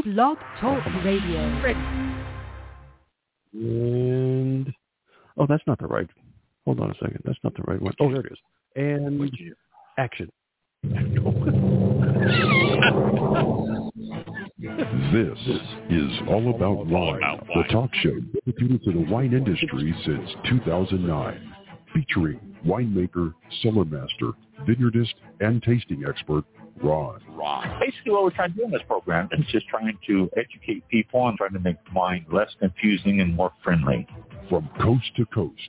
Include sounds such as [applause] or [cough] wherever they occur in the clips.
Blog Talk Radio. And oh, that's not the right. Hold on a second. That's not the right one. Oh, there it is. And action. This is All About Wine, the talk show dedicated to the wine industry since 2009, featuring winemaker, cellar master, vineyardist, and tasting expert Ron. Ron. Basically, what we're trying to do in this program is just trying to educate people and trying to make wine less confusing and more friendly. From coast to coast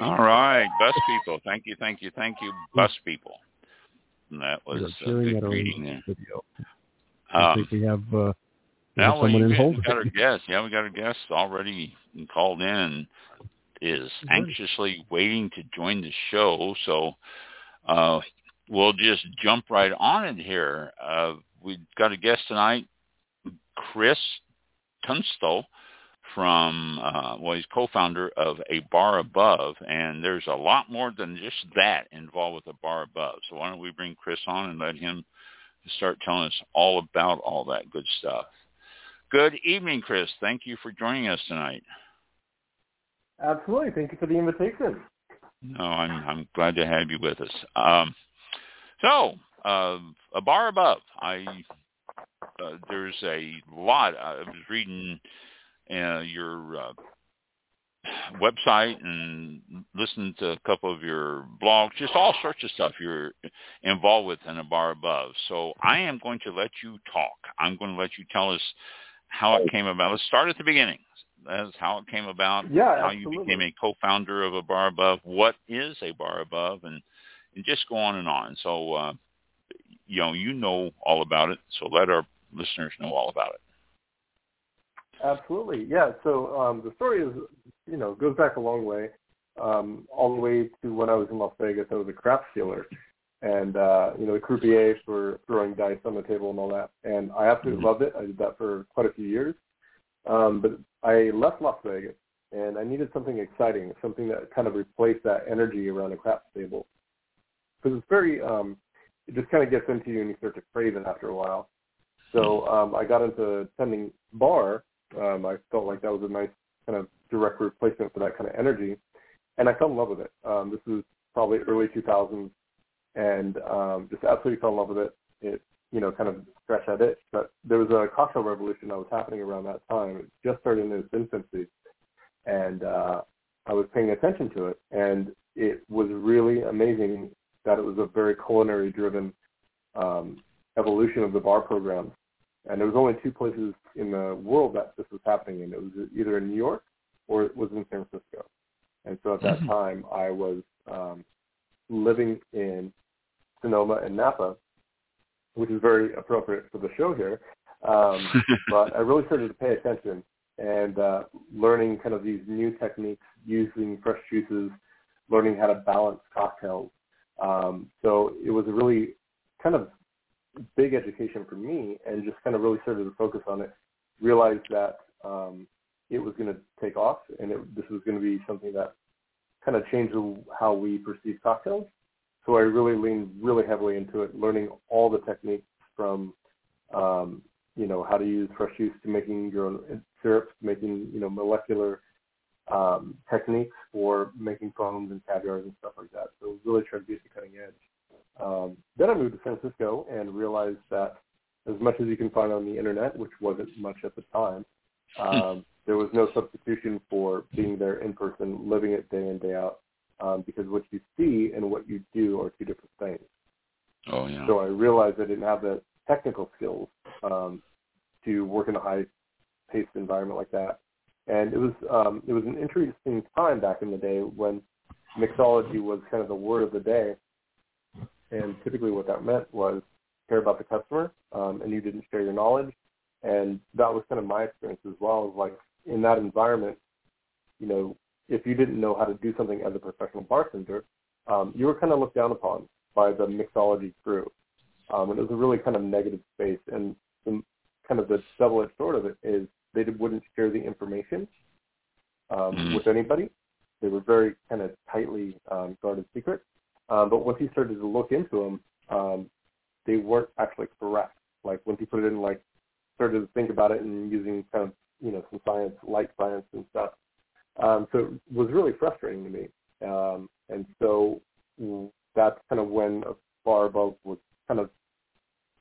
All right, bus people. Thank you, thank you, thank you, bus people. And that was a good that on greeting there. video. I Um, think we have, uh, now we someone in got, hold. we got our guest. Yeah, we got our guest already called in. Is anxiously waiting to join the show. So uh, we'll just jump right on it here. Uh, we've got a guest tonight, Chris Tunstall from, uh, well, he's co-founder of A Bar Above, and there's a lot more than just that involved with A Bar Above. So why don't we bring Chris on and let him start telling us all about all that good stuff. Good evening, Chris. Thank you for joining us tonight. Absolutely. Thank you for the invitation. No, I'm I'm glad to have you with us. Um, so, uh, a bar above. I uh, there's a lot. I was reading uh, your uh, website and listening to a couple of your blogs, just all sorts of stuff you're involved with in a bar above. So I am going to let you talk. I'm going to let you tell us how it came about. Let's start at the beginning. That's how it came about. Yeah, how absolutely. you became a co-founder of a bar above. What is a bar above, and and just go on and on. So uh, you know you know all about it. So let our listeners know all about it. Absolutely. Yeah. So um, the story is, you know, goes back a long way, um, all the way to when I was in Las Vegas. I was a craps dealer, and uh, you know, the croupier for throwing dice on the table and all that. And I absolutely Mhm. loved it. I did that for quite a few years. Um, but I left Las Vegas, and I needed something exciting, something that kind of replaced that energy around a craps table, because it's very, um, it just kind of gets into you, and you start to crave it after a while. So um, I got into tending bar. Um, I felt like that was a nice kind of direct replacement for that kind of energy, and I fell in love with it. Um, this was probably early 2000s, and um, just absolutely fell in love with it. It, you know, kind of scratched that itch. But there was a cocktail revolution that was happening around that time. It just started in its infancy, and uh, I was paying attention to it, and it was really amazing that it was a very culinary-driven um, evolution of the bar program. And there was only two places in the world that this was happening in. It was either in New York or it was in San Francisco. And so at that Mhm. time, I was um, living in Sonoma and Napa, which is very appropriate for the show here. Um, [laughs] but I really started to pay attention and uh, learning kind of these new techniques, using fresh juices, learning how to balance cocktails. Um, so it was a really kind of big education for me and just kind of really started to focus on it, realized that um, it was going to take off and it, this was going to be something that kind of changed how we perceive cocktails. So I really leaned really heavily into it, learning all the techniques from, um, you know, how to use fresh juice to making your own syrups, making, you know, molecular um, techniques for making foams and caviars and stuff like that. So really trying to be at the cutting edge. Um, then I moved to San Francisco and realized that as much as you can find on the internet, which wasn't much at the time, um, [laughs] there was no substitution for being there in person, living it day in, day out, um, because what you see and what you do are two different things. Oh yeah. So I realized I didn't have the technical skills um, to work in a high-paced environment like that. And it was um, it was an interesting time back in the day when mixology was kind of the word of the day, and typically what that meant was care about the customer, um, and you didn't share your knowledge, and that was kind of my experience as well. Like in that environment, you know, if you didn't know how to do something as a professional bartender, um, you were kind of looked down upon by the mixology crew. Um, and it was a really kind of negative space. And the, kind of the double-edged sword of it is they wouldn't share the information um, mm-hmm. with anybody. They were very kind of tightly um, guarded secret. Um, but once you started to look into them, um, they weren't actually correct. Like once you put it in, like started to think about it and using kind of you know some science, light science and stuff. Um, so it was really frustrating to me. Um, and so that's kind of when Bar Above was kind of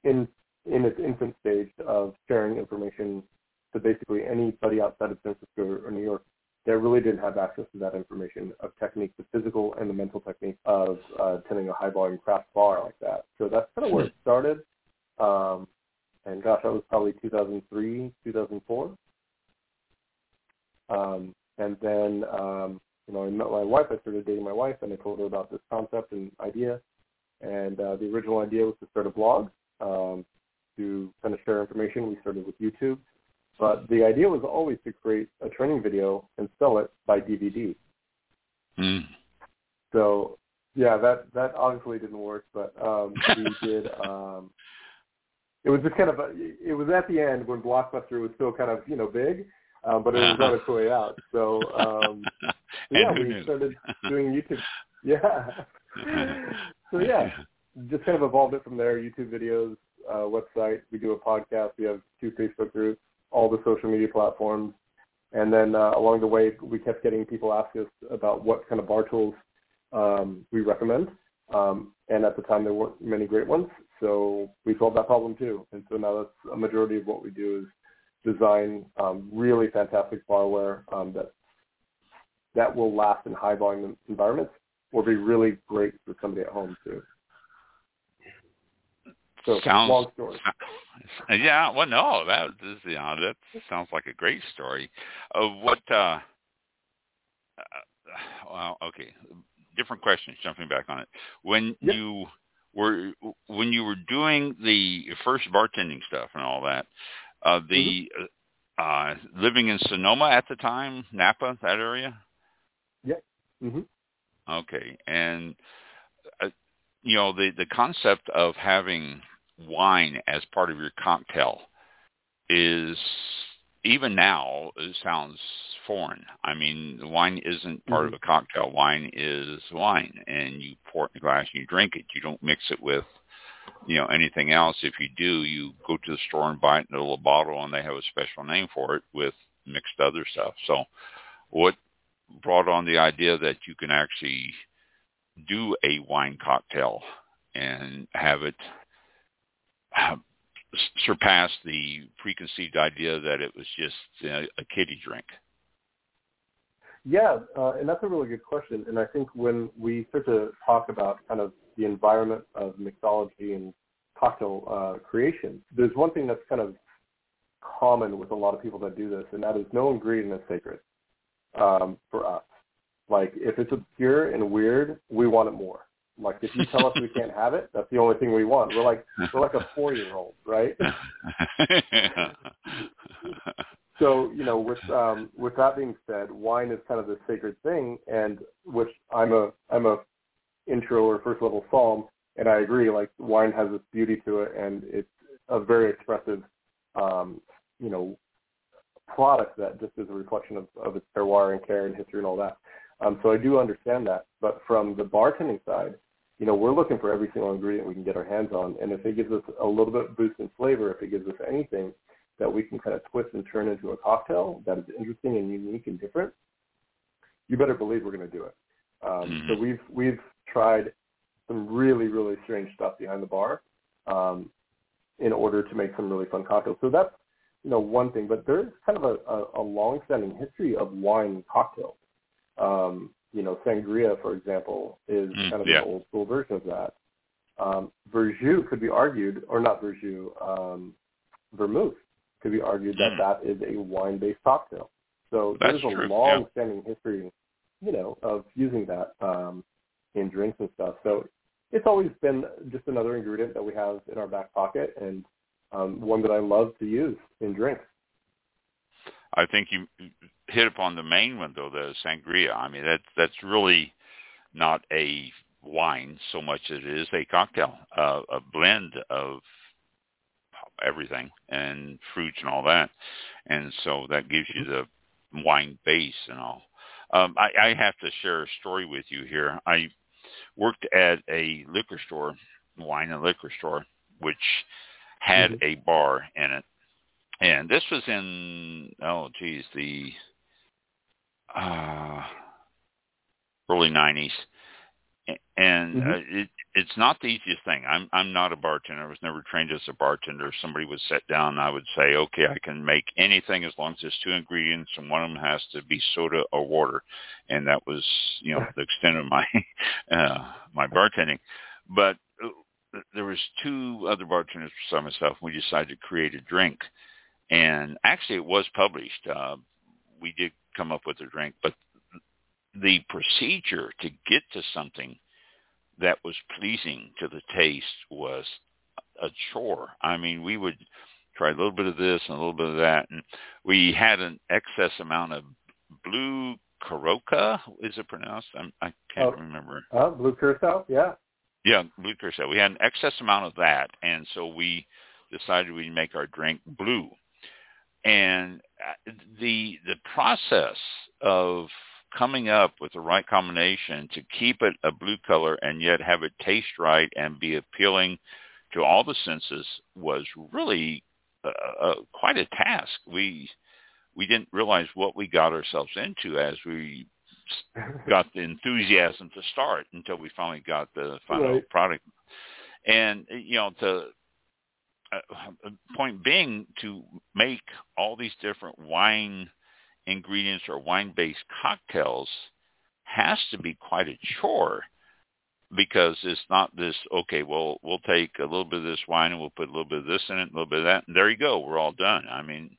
in in its infant stage of sharing information to basically anybody outside of San Francisco or New York that really didn't have access to that information of technique, the physical and the mental technique of uh, attending a high volume craft bar like that. So that's kind of where it started. Um, and gosh, that was probably 2003, 2004. Um, and then um, you know, I met my wife. I started dating my wife, and I told her about this concept and idea. And uh, the original idea was to start a blog um, to kind of share information. We started with YouTube, but the idea was always to create a training video and sell it by DVD. Mm. So yeah, that that obviously didn't work, but um, [laughs] we did. Um, it was just kind of a, it was at the end when Blockbuster was still kind of you know big, um, but it was on its way out. So um, [laughs] yeah, we knew? started doing [laughs] YouTube. Yeah. so yeah, just kind of evolved it from there. YouTube videos, uh, website. We do a podcast. We have two Facebook groups, all the social media platforms, and then uh, along the way, we kept getting people ask us about what kind of bar tools um, we recommend. Um, and at the time, there weren't many great ones, so we solved that problem too. And so now that's a majority of what we do is design um, really fantastic barware um, that that will last in high volume environments or be really great for somebody at home too. So sounds, long story. Yeah, well, no, that is, you know, that sounds like a great story. Uh, what? Uh, uh, well, okay, different questions. Jumping back on it, when yep. you were when you were doing the first bartending stuff and all that, uh, the mm-hmm. uh, living in Sonoma at the time, Napa, that area. Yeah. Mhm. Okay, and uh, you know the the concept of having wine as part of your cocktail is even now it sounds foreign. I mean, wine isn't part mm-hmm. of a cocktail. Wine is wine, and you pour it in a glass and you drink it. You don't mix it with you know anything else. If you do, you go to the store and buy it in a little bottle, and they have a special name for it with mixed other stuff. So, what brought on the idea that you can actually do a wine cocktail and have it surpass the preconceived idea that it was just a kiddie drink? Yeah, uh, and that's a really good question. And I think when we start to talk about kind of the environment of mixology and cocktail uh, creation, there's one thing that's kind of common with a lot of people that do this, and that is no ingredient is sacred um, for us. Like if it's obscure and weird, we want it more. Like if you tell us we can't have it, that's the only thing we want. We're like we're like a four year old, right? [laughs] so you know, with um, with that being said, wine is kind of the sacred thing, and which I'm a I'm a intro or first level somm, and I agree. Like wine has this beauty to it, and it's a very expressive, um, you know, product that just is a reflection of, of its terroir and care and history and all that. Um, so I do understand that. But from the bartending side, you know, we're looking for every single ingredient we can get our hands on. And if it gives us a little bit of boost in flavor, if it gives us anything that we can kind of twist and turn into a cocktail that is interesting and unique and different, you better believe we're going to do it. Um, mm-hmm. So we've we've tried some really really strange stuff behind the bar um, in order to make some really fun cocktails. So that's you know one thing, but there's kind of a, a, a long-standing history of wine cocktails. Um, you know, sangria, for example, is mm, kind of yeah. an old school version of that. Um, Verjus could be argued, or not Verjus, um, vermouth could be argued that Mm. that is a wine-based cocktail. So That's there's a true, long-standing history, you know, of using that um, in drinks and stuff. So it's always been just another ingredient that we have in our back pocket, and um, one that I love to use in drinks. I think you hit upon the main one though, the sangria. I mean, that's that's really not a wine so much as it is a cocktail, uh, a blend of everything and fruits and all that, and so that gives you the wine base and all. Um, I, I have to share a story with you here. I worked at a liquor store, wine and liquor store, which had Mhm. a bar in it, and this was in oh geez the uh, early '90s, A- and Mhm. uh, it it's not the easiest thing. I'm I'm not a bartender. I was never trained as a bartender. If somebody would sit down, I would say, okay, I can make anything as long as there's two ingredients, and one of them has to be soda or water, and that was you know the extent of my [laughs] uh, my bartending. But uh, there was two other bartenders beside myself. And we decided to create a drink, and actually it was published. Uh, we did come up with a drink, but the procedure to get to something that was pleasing to the taste was a chore. I mean, we would try a little bit of this and a little bit of that, and we had an excess amount of blue Coroca. Is it pronounced? I'm, I can't Oh. remember. Uh, blue curacao, yeah. Yeah, blue curacao. We had an excess amount of that, and so we decided we'd make our drink blue. And uh, the the process of coming up with the right combination to keep it a blue color and yet have it taste right and be appealing to all the senses was really uh, uh, quite a task. We we didn't realize what we got ourselves into as we [laughs] got the enthusiasm to start until we finally got the final Right. product. And you know, to uh, point being to make all these different wine ingredients or wine-based cocktails has to be quite a chore because it's not this okay well we'll take a little bit of this wine and we'll put a little bit of this in it a little bit of that and there you go we're all done. I mean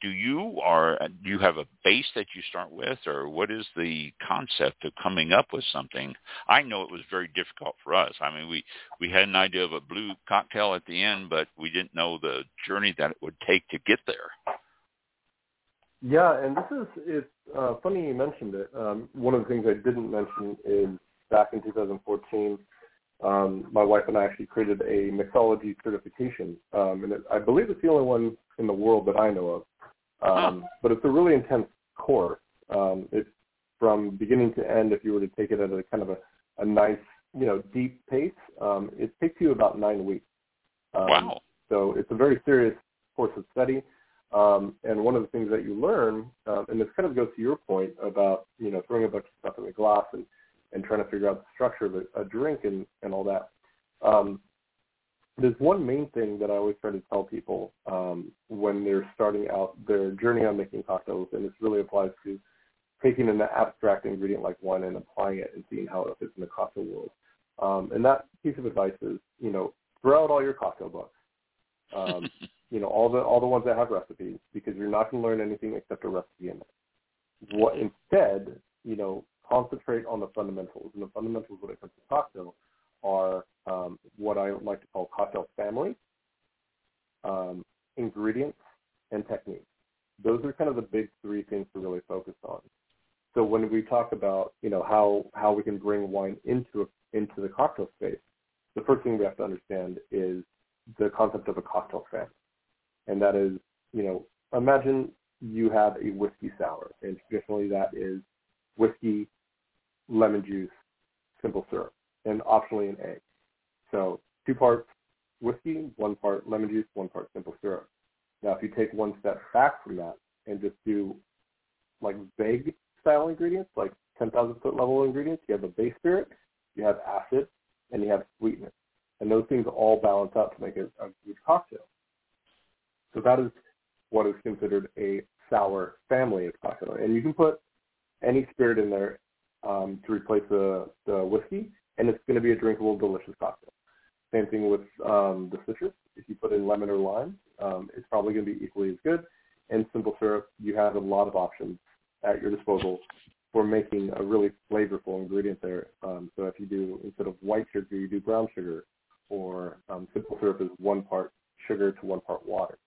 do you or do you have a base that you start with or what is the concept of coming up with something i know it was very difficult for us i mean we we had an idea of a blue cocktail at the end but we didn't know the journey that it would take to get there Yeah, and this is it's uh, funny you mentioned it. Um, one of the things I didn't mention is back in 2014, um, my wife and I actually created a mixology certification, um, and it, I believe it's the only one in the world that I know of. Um, But it's a really intense course. Um, it's from beginning to end. If you were to take it at a kind of a, a nice, you know, deep pace, um, it takes you about nine weeks. Um, wow so it's a very serious course of study. Um, and one of the things that you learn, um, and this kind of goes to your point about, you know, throwing a bunch of stuff in the glass and, and trying to figure out the structure of a, a drink and, and all that. Um, there's one main thing that I always try to tell people um, when they're starting out their journey on making cocktails, and this really applies to taking an abstract ingredient like wine and applying it and seeing how it fits in the cocktail world. Um, and that piece of advice is, you know, throw out all your cocktail books. Um, [laughs] you know, all the all the ones that have recipes because you're not going to learn anything except a recipe in it. What instead, you know, concentrate on the fundamentals. And the fundamentals when it comes to cocktail are um, what I like to call cocktail family, um, ingredients, and technique. Those are kind of the big three things to really focus on. So when we talk about, you know, how how we can bring wine into a, into the cocktail space, the first thing we have to understand is the concept of a cocktail family and that is, you know, imagine you have a whiskey sour, and traditionally that is whiskey, lemon juice, simple syrup, and optionally an egg. So two parts whiskey, one part lemon juice, one part simple syrup. Now, if you take one step back from that and just do like vague style ingredients, like 10,000 foot level ingredients, you have a base spirit, you have acid, and you have sweetness. And those things all balance out to make a, a good cocktail. So that is what is considered a sour family of cocktail. And you can put any spirit in there um, to replace the, the whiskey, and it's going to be a drinkable, delicious cocktail. Same thing with um, the citrus. If you put in lemon or lime, um, it's probably going to be equally as good. and simple syrup, you have a lot of options at your disposal for making a really flavorful ingredient there. Um, so if you do instead of white sugar, you do brown sugar, or um, simple syrup is one part sugar to one part water.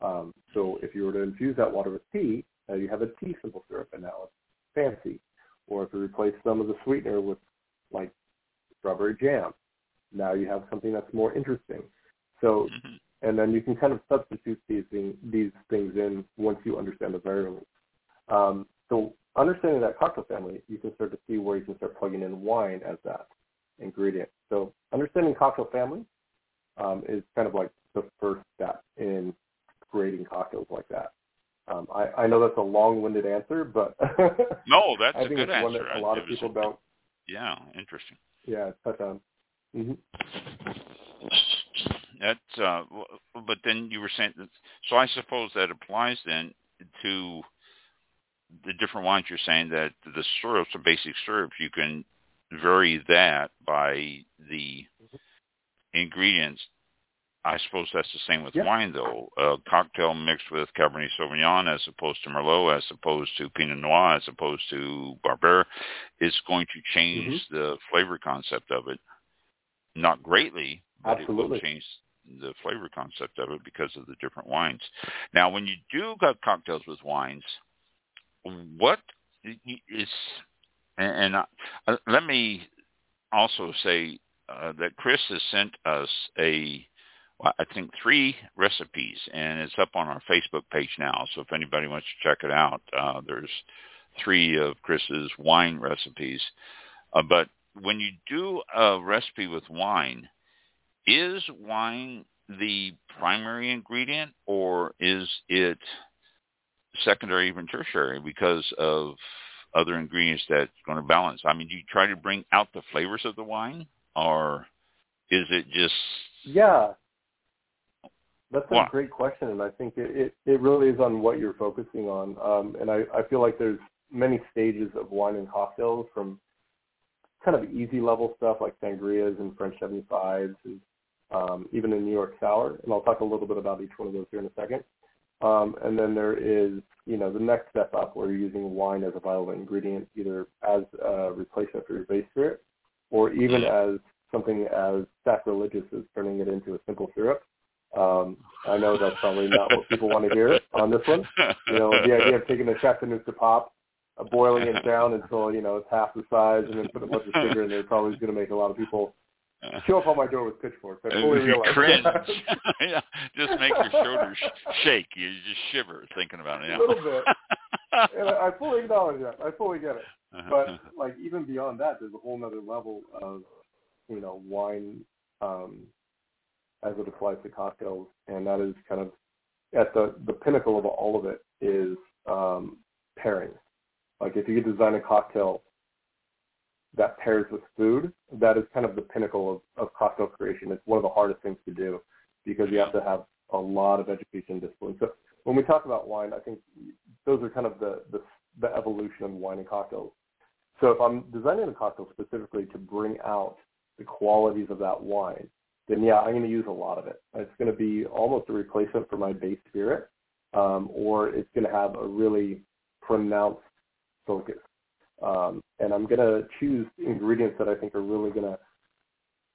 Um, so if you were to infuse that water with tea, uh, you have a tea simple syrup, and now it's fancy. Or if you replace some of the sweetener with like strawberry jam, now you have something that's more interesting. So, mm-hmm. and then you can kind of substitute these things, these things in once you understand the variables. Um, so understanding that cocktail family, you can start to see where you can start plugging in wine as that ingredient. So understanding cocktail family um, is kind of like the first step in creating cocktails like that. Um, I, I know that's a long-winded answer, but no, that's [laughs] I think a good it's answer. one that a lot of people don't. Yeah, interesting. Yeah, touch on. Mm-hmm. That, uh, but then you were saying that. So I suppose that applies then to the different wines. You're saying that the syrups, the basic syrups, you can vary that by the mm-hmm. ingredients I suppose that's the same with yeah. wine, though. A cocktail mixed with Cabernet Sauvignon as opposed to Merlot, as opposed to Pinot Noir, as opposed to Barbera, is going to change mm-hmm. the flavor concept of it. Not greatly, but Absolutely. it will change the flavor concept of it because of the different wines. Now, when you do got cocktails with wines, what is and, and uh, let me also say uh, that Chris has sent us a I think three recipes, and it's up on our Facebook page now. So if anybody wants to check it out, uh, there's three of Chris's wine recipes. Uh, but when you do a recipe with wine, is wine the primary ingredient, or is it secondary, even tertiary, because of other ingredients that's going to balance? I mean, do you try to bring out the flavors of the wine, or is it just yeah that's a great question, and I think it, it, it really is on what you're focusing on. Um, and I, I feel like there's many stages of wine and cocktails from kind of easy level stuff like sangrias and French 75s, and um, even a New York sour. And I'll talk a little bit about each one of those here in a second. Um, and then there is, you know, the next step up where you're using wine as a vital ingredient, either as a replacement for your base spirit, or even as something as sacrilegious as turning it into a simple syrup. Um, I know that's probably not what people want to hear on this one. You know, the idea of taking a Châteauneuf-du-Pape, uh, boiling it [laughs] down until you know it's half the size, and then put a bunch of sugar in there probably is going to make a lot of people show up on my door with pitchforks. I fully realize cringe. [laughs] [laughs] yeah, just make your shoulders shake. You just shiver thinking about it. Yeah. A little bit. and I fully acknowledge that. I fully get it. But like even beyond that, there's a whole other level of you know wine um, as it applies to cocktails, and that is kind of at the the pinnacle of all of it is um, pairing. Like if you could design a cocktail that pairs with food, that is kind of the pinnacle of, of cocktail creation. It's one of the hardest things to do because you have to have a lot of education discipline. So when we talk about wine, I think those are kind of the, the, the evolution of wine and cocktails. So if I'm designing a cocktail specifically to bring out the qualities of that wine, then yeah, I'm going to use a lot of it. It's going to be almost a replacement for my base spirit, um, or it's going to have a really pronounced focus. Um, and I'm going to choose ingredients that I think are really going to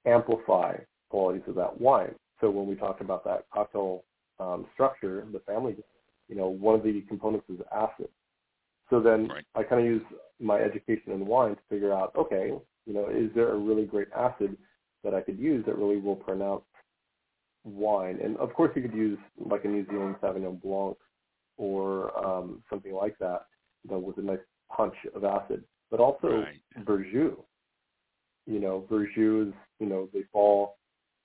amplify qualities of that wine. So when we talk about that cocktail um, structure, the family, you know, one of the components is acid. So then right. I kind of use my education in wine to figure out, okay, you know, is there a really great acid that I could use that really will pronounce wine. And of course, you could use like a New Zealand Sauvignon Blanc or um, something like that, know, with a nice punch of acid. But also right. Verjus. You know, Verjus, you know, they fall,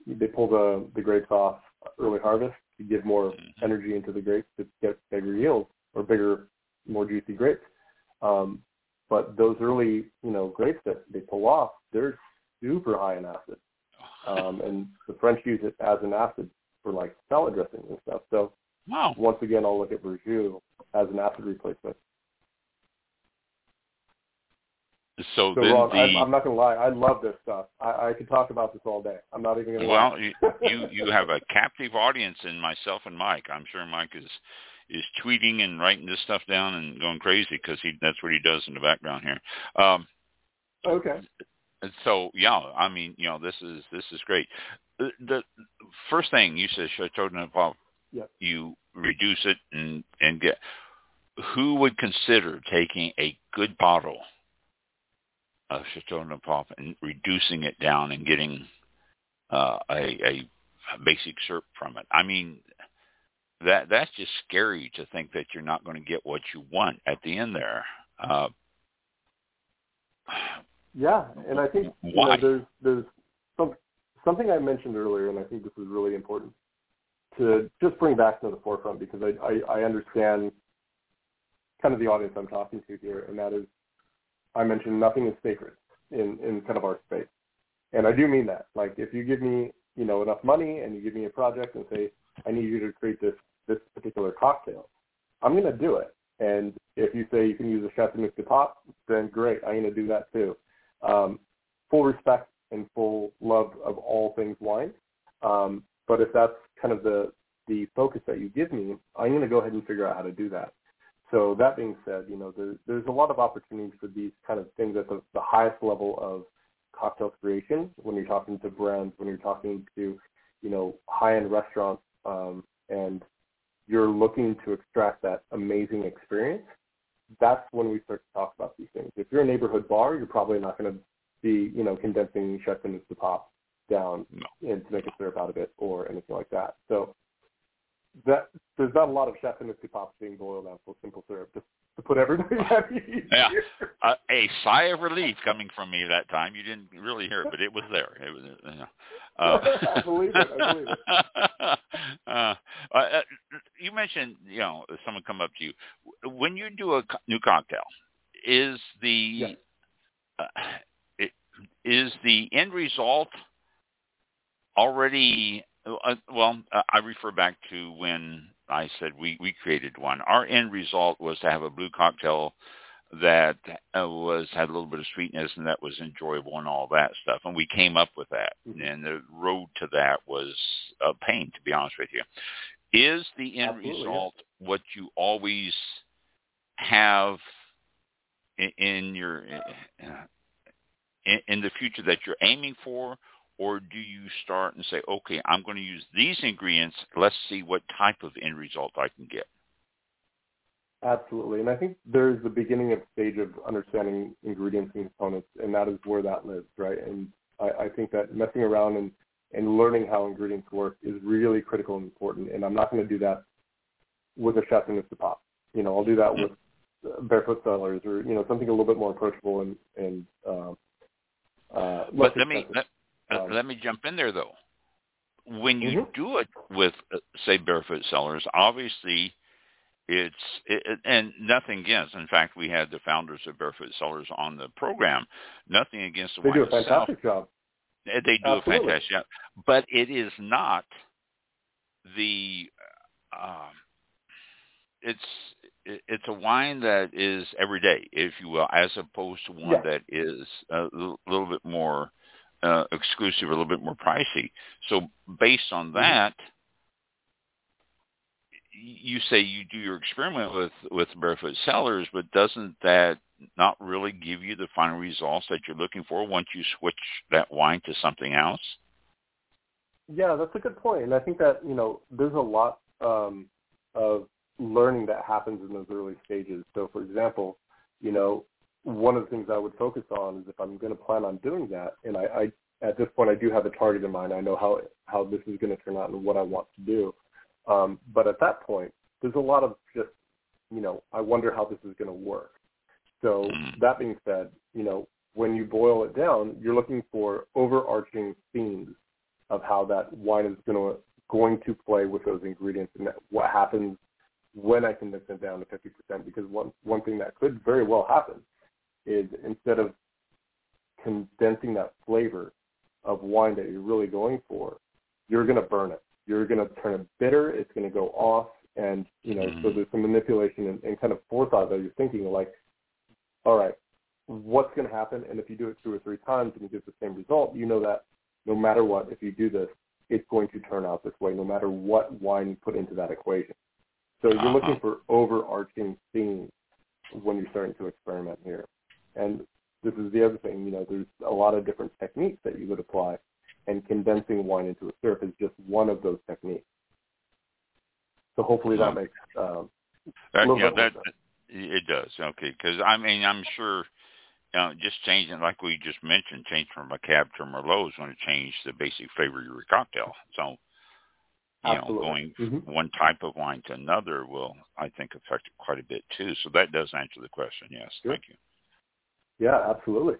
they pull the the grapes off early harvest to give more mm-hmm. energy into the grapes to get bigger yields or bigger, more juicy grapes. Um, but those early, you know, grapes that they pull off, they're super high in acid [sighs] um, and the French use it as an acid for like salad dressing and stuff. So wow. once again, I'll look at Verjus as an acid replacement. So, so the, I'm, I'm not gonna lie, I love this stuff. I, I could talk about this all day. I'm not even gonna. Well, lie. you, [laughs] you you have a captive audience in myself and Mike. I'm sure Mike is is tweeting and writing this stuff down and going crazy because he that's what he does in the background here. Um, okay. So yeah, I mean, you know, this is this is great. The, the first thing you said, Chateau Neuf, yeah. you reduce it and and get. Who would consider taking a good bottle of Chateau Neuf and reducing it down and getting uh, a, a basic syrup from it? I mean, that that's just scary to think that you're not going to get what you want at the end there. Uh, yeah, and I think why? you know, there's there's some, something I mentioned earlier, and I think this is really important to just bring back to the forefront because I, I, I understand kind of the audience I'm talking to here, and that is I mentioned nothing is sacred in, in kind of our space. And I do mean that. Like if you give me, you know, enough money and you give me a project and say, I need you to create this this particular cocktail, I'm gonna do it. And if you say you can use a chef to mix the top, then great, I'm gonna do that too. Um, full respect and full love of all things wine. Um, but if that's kind of the the focus that you give me, I'm going to go ahead and figure out how to do that. So that being said, you know, there's, there's a lot of opportunities for these kind of things at the, the highest level of cocktail creation when you're talking to brands, when you're talking to, you know, high-end restaurants, um, and you're looking to extract that amazing experience. That's when we start to talk about these things. If you're a neighborhood bar, you're probably not going to be, you know, condensing Châteauneuf-du-Pape down no. and to make a syrup out of it or anything like that. So that there's not a lot of Châteauneuf-du-Papes being boiled down to simple syrup. Just to put everybody [laughs] happy. Yeah, uh, a sigh of relief coming from me that time. You didn't really hear it, but it was there. It was. You know, uh, [laughs] I believe it. I believe it. [laughs] uh, uh, you mentioned, you know, someone come up to you when you do a new cocktail. Is the yes. uh, it, is the end result already uh, well, uh, I refer back to when I said we, we created one. Our end result was to have a blue cocktail that uh, was had a little bit of sweetness and that was enjoyable and all that stuff. And we came up with that. Mm-hmm. And the road to that was a pain, to be honest with you. Is the end Absolutely, result what you always have in, in your uh, in, in the future that you're aiming for, or do you start and say, okay, I'm going to use these ingredients. Let's see what type of end result I can get. Absolutely, and I think there's the beginning of stage of understanding ingredients and components, and that is where that lives, right? And I, I think that messing around and and learning how ingredients work is really critical and important. And I'm not going to do that with a Châteauneuf-du-Pape. You know, I'll do that with barefoot cellars or you know something a little bit more approachable and and uh, uh, but let me let, um, let me jump in there though. When you mm-hmm. do it with, uh, say, barefoot cellars, obviously it's it, and nothing against. In fact, we had the founders of Barefoot Cellars on the program. Nothing against the they do a fantastic itself. job. They do Absolutely. a fantastic job, but it is not the. Uh, it's it, it's a wine that is everyday, if you will, as opposed to one Yeah. that is a l- little bit more uh, exclusive, a little bit more pricey. So based on that, you say you do your experiment with with Barefoot Cellars, but doesn't that not really give you the final results that you're looking for once you switch that wine to something else? Yeah, that's a good point. point, and I think that you know there's a lot um, of learning that happens in those early stages. So, for example, you know, one of the things I would focus on is if I'm going to plan on doing that, and I, I at this point I do have a target in mind. I know how how this is going to turn out and what I want to do. Um, but at that point, there's a lot of just, you know, I wonder how this is going to work. So Mm. that being said, you know, when you boil it down, you're looking for overarching themes of how that wine is going to going to play with those ingredients and that, what happens when I condense it down to 50%. Because one one thing that could very well happen is instead of condensing that flavor of wine that you're really going for, you're going to burn it. You're going to turn it bitter. It's going to go off, and you know, so Mhm. there's some manipulation and, and kind of forethought that you're thinking like, all right, what's going to happen? And if you do it two or three times and you get the same result, you know that no matter what, if you do this, it's going to turn out this way, no matter what wine you put into that equation. So you're Uh-huh. looking for overarching themes when you're starting to experiment here. And this is the other thing, you know, there's a lot of different techniques that you would apply, and condensing wine into a syrup is just one of those techniques. So hopefully that makes um, That, yeah, that it does. Okay, because I mean, I'm sure you know, just changing like we just mentioned, change from a cab to a merlot is going to change the basic flavor of your cocktail. So, you know, Absolutely. going Mhm. one type of wine to another will, I think, affect it quite a bit too. So that does answer the question. Yes, Sure. thank you. Yeah, absolutely.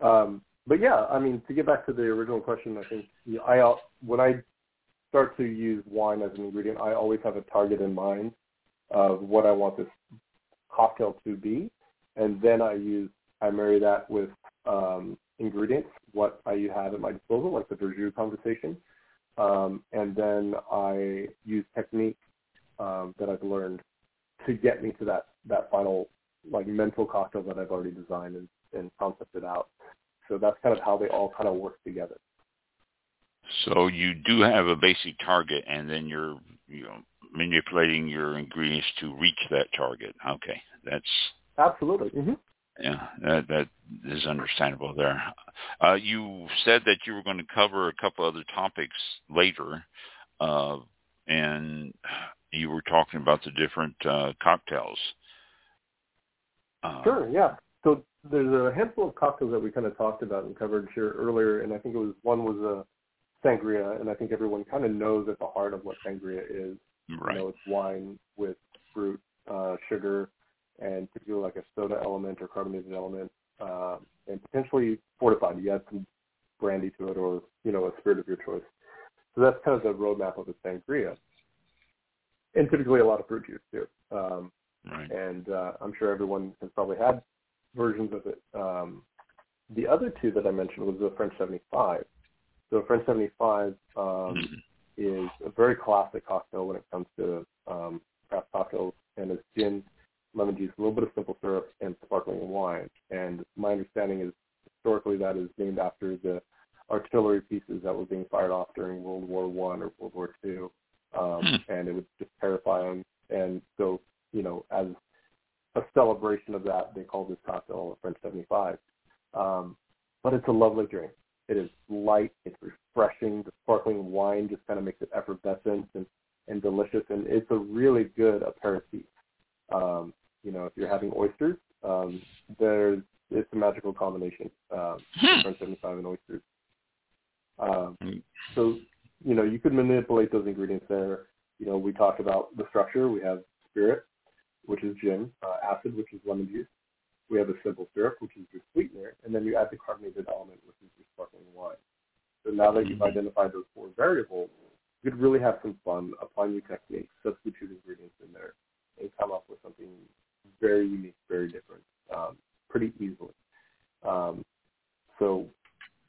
Um, but yeah, I mean, to get back to the original question, I think you know, I when I start to use wine as an ingredient, I always have a target in mind of what I want this cocktail to be, and then I use I marry that with um, ingredients, what I have at my disposal, like the Verjus conversation, um, and then I use technique um, that I've learned to get me to that that final like mental cocktail that I've already designed and, and concepted out. So that's kind of how they all kind of work together. So you do have a basic target, and then you're you know manipulating your ingredients to reach that target. Okay, that's Absolutely. Mm-hmm. yeah, that that is understandable there. Uh, you said that you were going to cover a couple other topics later, uh, and you were talking about the different uh, cocktails. Uh, Sure, yeah. So there's a handful of cocktails that we kind of talked about and covered here earlier, and I think it was one was a sangria, and I think everyone kind of knows at the heart of what sangria is. Right. You know, it's wine with fruit, uh, sugar, and typically like a soda element or carbonated element, uh, and potentially fortified. You add some brandy to it or, you know, a spirit of your choice. So that's kind of the roadmap of a sangria. And typically a lot of fruit juice too. Um, Right. and uh, I'm sure everyone has probably had versions of it. Um, the other two that I mentioned was the French 75. So French 75 um, Mhm. is a very classic cocktail when it comes to um, craft cocktails, and it's gin, lemon juice, a little bit of simple syrup, and sparkling wine. And my understanding is historically that is named after the artillery pieces that were being fired off during World War One or World War Two, um, Hmm. and it would just terrify them. And so, you know, as a celebration of that, they call this cocktail a French 75. Um, but it's a lovely drink. It is light. It's refreshing. The sparkling wine just kind of makes it effervescent and, and delicious. And it's a really good aperitif. Um, you know, if you're having oysters, um, there's it's a magical combination. Um, Hmm. French 75 and oysters. Um, Mm. so, you know, you could manipulate those ingredients there. You know, we talked about the structure. We have spirit, which is gin, uh, acid, which is lemon juice. We have a simple syrup, which is your sweetener, and then you add the carbonated element, which is your sparkling wine. So now that you've Mhm. identified those four variables, you could really have some fun, applying new techniques, substitute ingredients in there, and come up with something very unique, very different, um, pretty easily. Um, so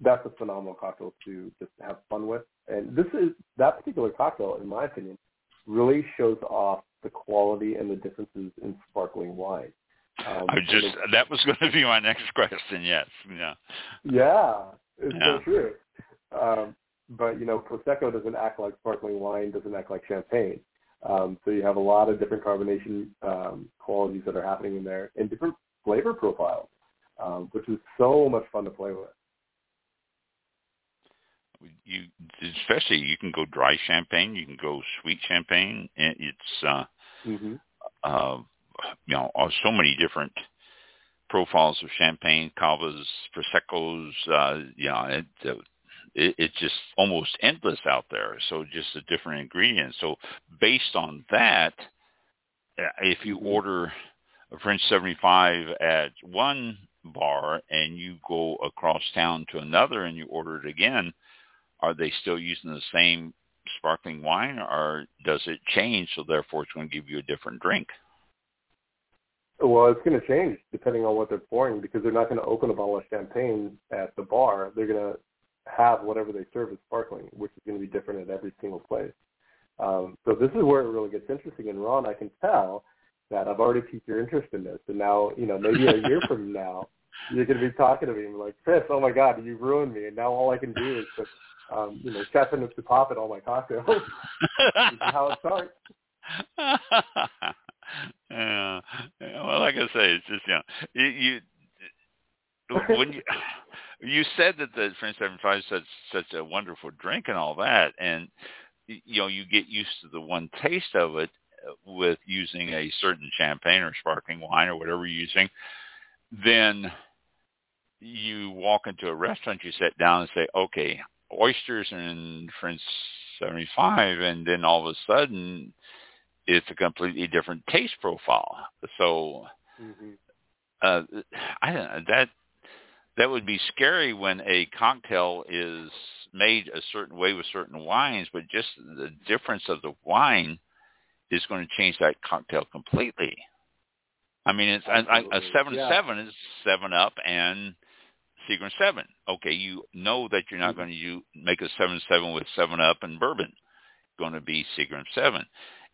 that's a phenomenal cocktail to just have fun with. And this is that particular cocktail, in my opinion, really shows off the quality and the differences in sparkling wine. Um, I just that was going to be my next [laughs] question. Yes. Yeah. yeah, it's Yeah. so true. Um, but you know, prosecco doesn't act like sparkling wine, doesn't act like champagne. Um, so you have a lot of different carbonation um, qualities that are happening in there, and different flavor profiles, um, which is so much fun to play with. You especially you can go dry champagne. You can go sweet champagne. and It's uh, hmm uh, you know uh, so many different profiles of champagne, cavas, proseccos. Uh, you know, it, uh, it, it's just almost endless out there. So just the different ingredients. So based on that, uh, if you Mhm. order a French 75 at one bar and you go across town to another and you order it again, are they still using the same sparkling wine or does it change so therefore it's going to give you a different drink? Well, it's going to change depending on what they're pouring because they're not going to open a bottle of champagne at the bar. They're going to have whatever they serve as sparkling, which is going to be different at every single place. Um, so this is where it really gets interesting. And Ron, I can tell that I've already piqued your interest in this. And now, you know, maybe a year from now, [laughs] you're going to be talking to me and like, Chris, oh my God, you ruined me. And now all I can do is put, um, you know, Châteauneuf-du-Pape it all my cocktails. how it starts. [laughs] yeah. Well, like I say, it's just you know, you, you when you you said that the French 75 is such such a wonderful drink and all that, and you know you get used to the one taste of it uh, with using a certain champagne or sparkling wine or whatever you're using, then you walk into a restaurant, you sit down and say, okay, oysters in French 75, and then all of a sudden it's a completely different taste profile. So mm-hmm. uh, I don't know that that would be scary when a cocktail is made a certain way with certain wines, but just the difference of the wine is going to change that cocktail completely. I mean, it's I, I, a seven yeah. seven is seven up and Seagram seven. Okay, you know that you're not mm-hmm. going to you make a seven seven with seven up and bourbon. Going to be Seagram seven,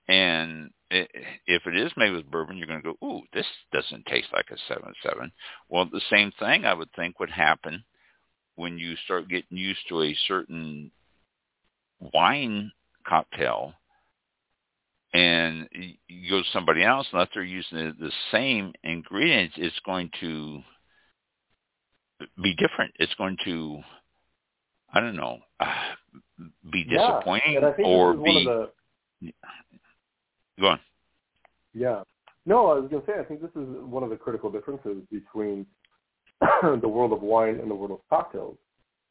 and if it is made with bourbon, you're going to go, ooh, this doesn't taste like a seven seven. Well, the same thing I would think would happen when you start getting used to a certain wine cocktail and you go to somebody else, unless they're using the, the same ingredients, it's going to be different. It's going to, I don't know, uh, [sighs] be disappointing yeah, or be. The... Go on. Yeah. No, I was going to say, I think this is one of the critical differences between [coughs] the world of wine and the world of cocktails.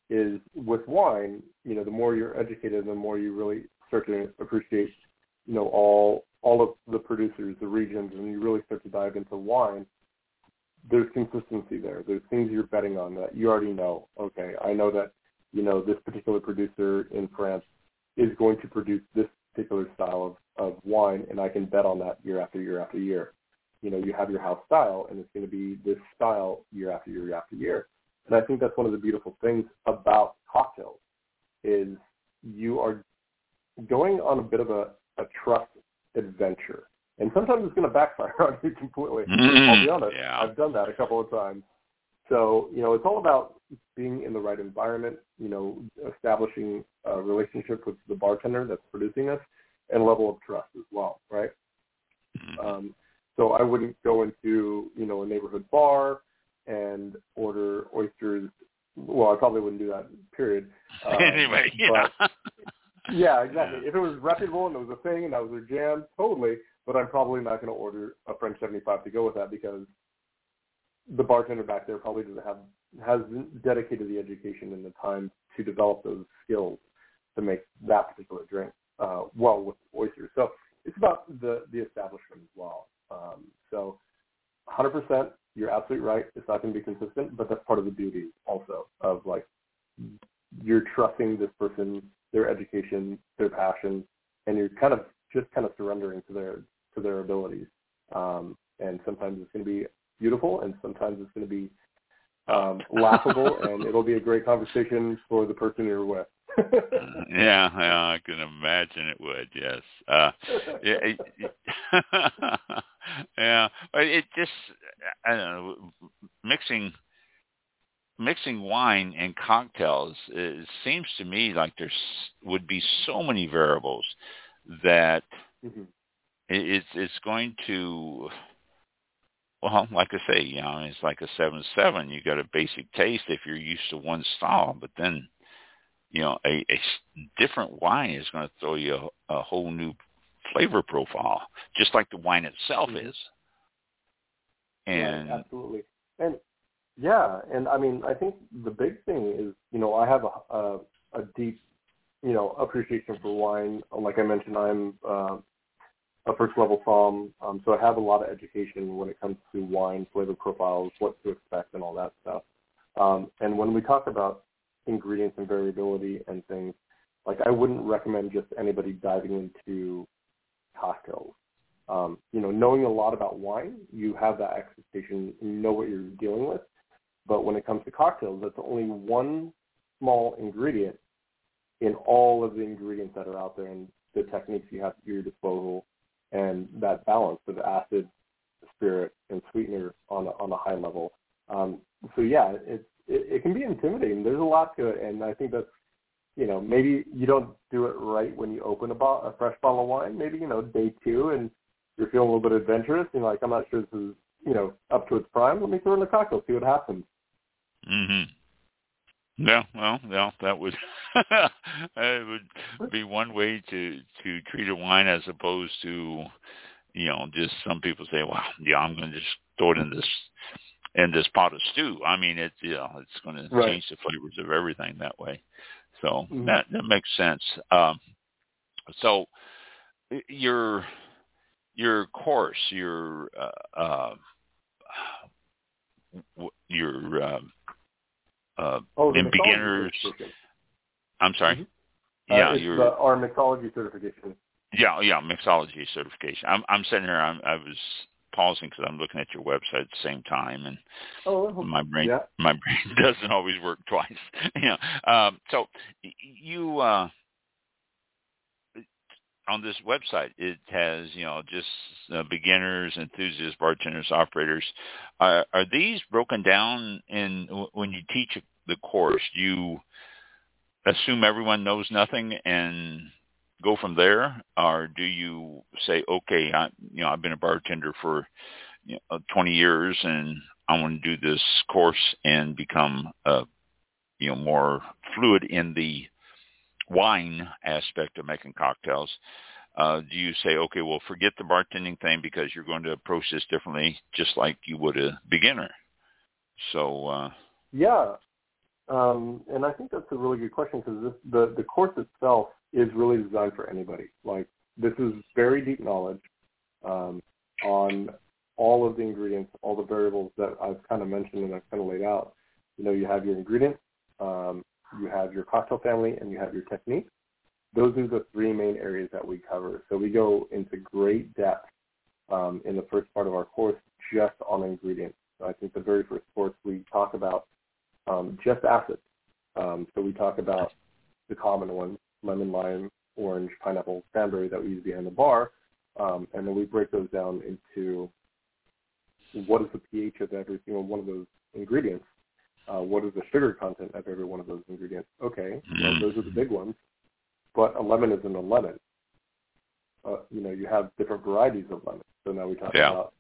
Is with wine, you know, the more you're educated, the more you really start to appreciate, you know, all all of the producers, the regions, and you really start to dive into wine there's consistency there. There's things you're betting on that you already know. Okay, I know that you know this particular producer in France is going to produce this particular style of, of wine, and I can bet on that year after year after year. You know, you have your house style, and it's going to be this style year after year after year. And I think that's one of the beautiful things about cocktails is you are going on a bit of a, a trust adventure and sometimes it's going to backfire [laughs] on you completely. Mm-hmm. I'll be honest. Yeah. I've done that a couple of times. So, you know, it's all about being in the right environment, you know, establishing a relationship with the bartender that's producing this and level of trust as well, right? Mm-hmm. Um, so I wouldn't go into, you know, a neighborhood bar and order oysters. Well, I probably wouldn't do that, period. [laughs] Um, anyway, yeah. But, yeah, [laughs] exactly. Yeah. If it was reputable and it was a thing and that was their jam, totally but I'm probably not going to order a French 75 to go with that because the bartender back there probably doesn't have has dedicated the education and the time to develop those skills to make that particular drink uh, well with oysters. So it's about the the establishment as well. Um, so 100%, you're absolutely right. It's not going to be consistent, but that's part of the beauty also of like you're trusting this person, their education, their passion, and you're kind of just kind of surrendering to their to their abilities. Um, and sometimes it's going to be beautiful, and sometimes it's going to be um, [laughs] laughable, and it'll be a great conversation for the person you're with. [laughs] yeah, yeah, I can imagine it would. Yes. Uh, yeah, it, [laughs] yeah. It just, I don't know, mixing mixing wine and cocktails. It seems to me like there would be so many variables that mm-hmm it's it's going to well, like I say, you know, it's like a seven seven. You got a basic taste if you're used to one style, but then, you know, a, a different wine is going to throw you a, a whole new flavor profile, just like the wine itself mm-hmm. is. And yeah, absolutely, and yeah, and I mean, I think the big thing is, you know, I have a a, a deep, you know, appreciation for wine. Like I mentioned, I'm uh, a first level somm. Um, so I have a lot of education when it comes to wine, flavor profiles, what to expect, and all that stuff. Um, and when we talk about ingredients and variability and things, like I wouldn't recommend just anybody diving into cocktails. Um, you know, knowing a lot about wine, you have that expectation, you know what you're dealing with. But when it comes to cocktails, that's only one small ingredient in all of the ingredients that are out there and the techniques you have at your disposal and that balance of acid, spirit, and sweetener on a, on a high level. Um, so yeah, it, it, it can be intimidating. There's a lot to it, and I think that's you know, maybe you don't do it right when you open a, bo- a fresh bottle of wine. Maybe you know, day two, and you're feeling a little bit adventurous. And like, I'm not sure this is you know up to its prime. Let me throw in a cocktail, see what happens. Mhm. Yeah, well, well, that would [laughs] it would be one way to to treat a wine as opposed to, you know, just some people say, well, yeah, I'm going to just throw it in this in this pot of stew. I mean, it's you know, it's going to Right. change the flavors of everything that way. So Mhm. that that makes sense. Um, so your your course, your uh, uh, your um, uh, Oh, in beginners. I'm sorry. Mhm. Yeah, uh, it's your the, our mixology certification. yeah yeah mixology certification. I'm I'm sitting here. I'm, I was pausing because I'm looking at your website at the same time, and Oh, my brain yeah. my [laughs] brain doesn't always work twice. [laughs] you know, um, so you uh, on this website it has you know just uh, beginners, enthusiasts, bartenders, operators. Are, are these broken down in when you teach the course? You assume everyone knows nothing and go from there, or do you say, okay, I, you know, I've been a bartender for you know, 20 years, and I want to do this course and become, uh, you know, more fluid in the wine aspect of making cocktails. Uh, do you say, okay, well, forget the bartending thing because you're going to approach this differently, just like you would a beginner? So, uh, Yeah, um, and I think that's a really good question because the the course itself is really designed for anybody. Like this is very deep knowledge um, on all of the ingredients, all the variables that I've kind of mentioned and I've kind of laid out. You know, you have your ingredients, um, you have your cocktail family, and you have your technique. Those are the three main areas that we cover. So we go into great depth um, in the first part of our course just on ingredients. I think the very first course we talk about um, just acids. Um, so we talk about the common ones, lemon, lime, orange, pineapple, cranberry that we use behind the bar, um, and then we break those down into what is the pH of every single one of those ingredients, uh, what is the sugar content of every one of those ingredients. Okay, well, Mm. those are the big ones, but a lemon isn't a lemon. Uh, you know, you have different varieties of lemons. So now we talk Yeah. about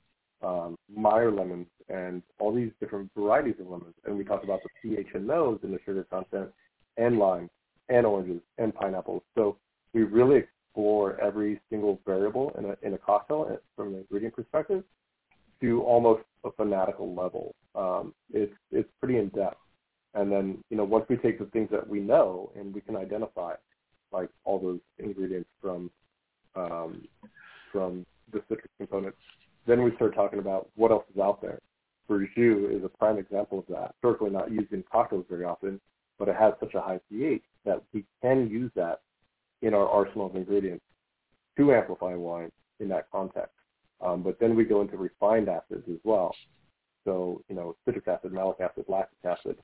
um, Meyer lemons and all these different varieties of lemons, and we talk about the pH in those and the sugar content, and limes and oranges, and pineapples. So we really explore every single variable in a in a cocktail uh, from an ingredient perspective to almost a fanatical level. Um, it's it's pretty in depth, and then you know once we take the things that we know and we can identify, like all those ingredients from um, from the citric components, then we start talking about what else is out there. Verjus is a prime example of that. Historically not used in cocktails very often, but it has such a high pH that we can use that in our arsenal of ingredients to amplify wine in that context. Um, but then we go into refined acids as well. So, you know, citric acid, malic acid, lactic acid,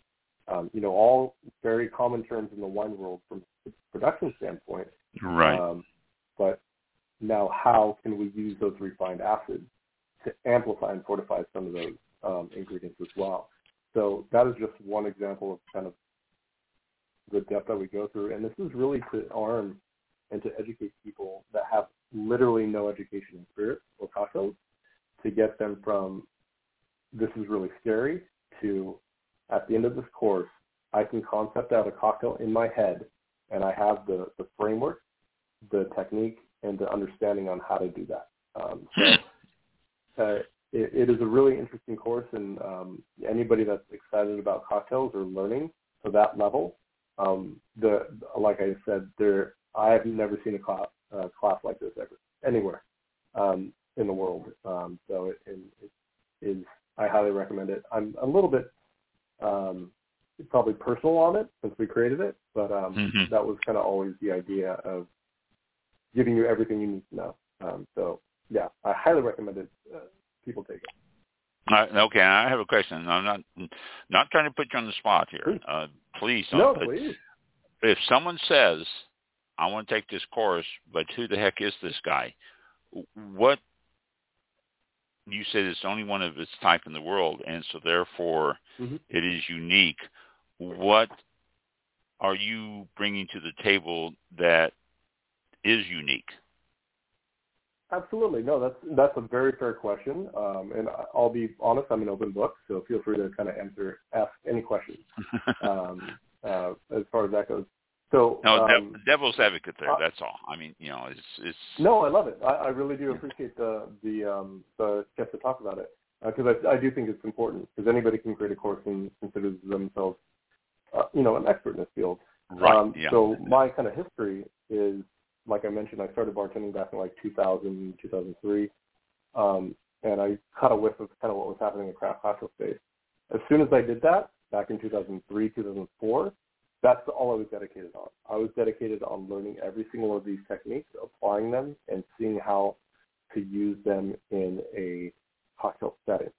um, you know, all very common terms in the wine world from a production standpoint. right. Um, but now how can we use those refined acids to amplify and fortify some of those um, ingredients as well? So that is just one example of kind of the depth that we go through. And this is really to arm and to educate people that have literally no education in spirits or cocktails to get them from this is really scary to at the end of this course, I can concept out a cocktail in my head and I have the, the framework, the technique, and the understanding on how to do that. Um, so [laughs] uh, it, it is a really interesting course, and um, anybody that's excited about cocktails or learning to that level, um, the like I said, there I have never seen a class uh, class like this ever anywhere um, in the world. Um, so it, it, it is I highly recommend it. I'm a little bit um, probably personal on it since we created it, but um, Mhm. that was kind of always the idea of giving you everything you need to know. Um, so yeah, I highly recommend it. Uh, people take it. Uh, okay, I have a question. I'm not not trying to put you on the spot here. Please. Uh, please don't. No, but please. if someone says, "I want to take this course," but who the heck is this guy? What you said it's only one of its type in the world, and so therefore Mhm. it is unique. What are you bringing to the table that is unique? Absolutely. No, that's that's a very fair question. Um, and I'll be honest, I'm an open book, so feel free to kind of answer, ask any questions [laughs] um, uh, as far as that goes. So no, um, devil's advocate there. uh, that's all. I mean, you know, it's it's. No, I love it. I, I really do appreciate the the um, the chance to talk about it because I, I do think it's important because anybody can create a course and consider themselves, uh, you know, an expert in this field. Right. Um, yeah. So my kind of history is, like I mentioned, I started bartending back in like 2000, 2003, um, and I caught a whiff of kind of what was happening in the craft cocktail space. As soon as I did that, back in 2003, 2004, that's all I was dedicated on. I was dedicated on learning every single one of these techniques, applying them, and seeing how to use them in a cocktail setting.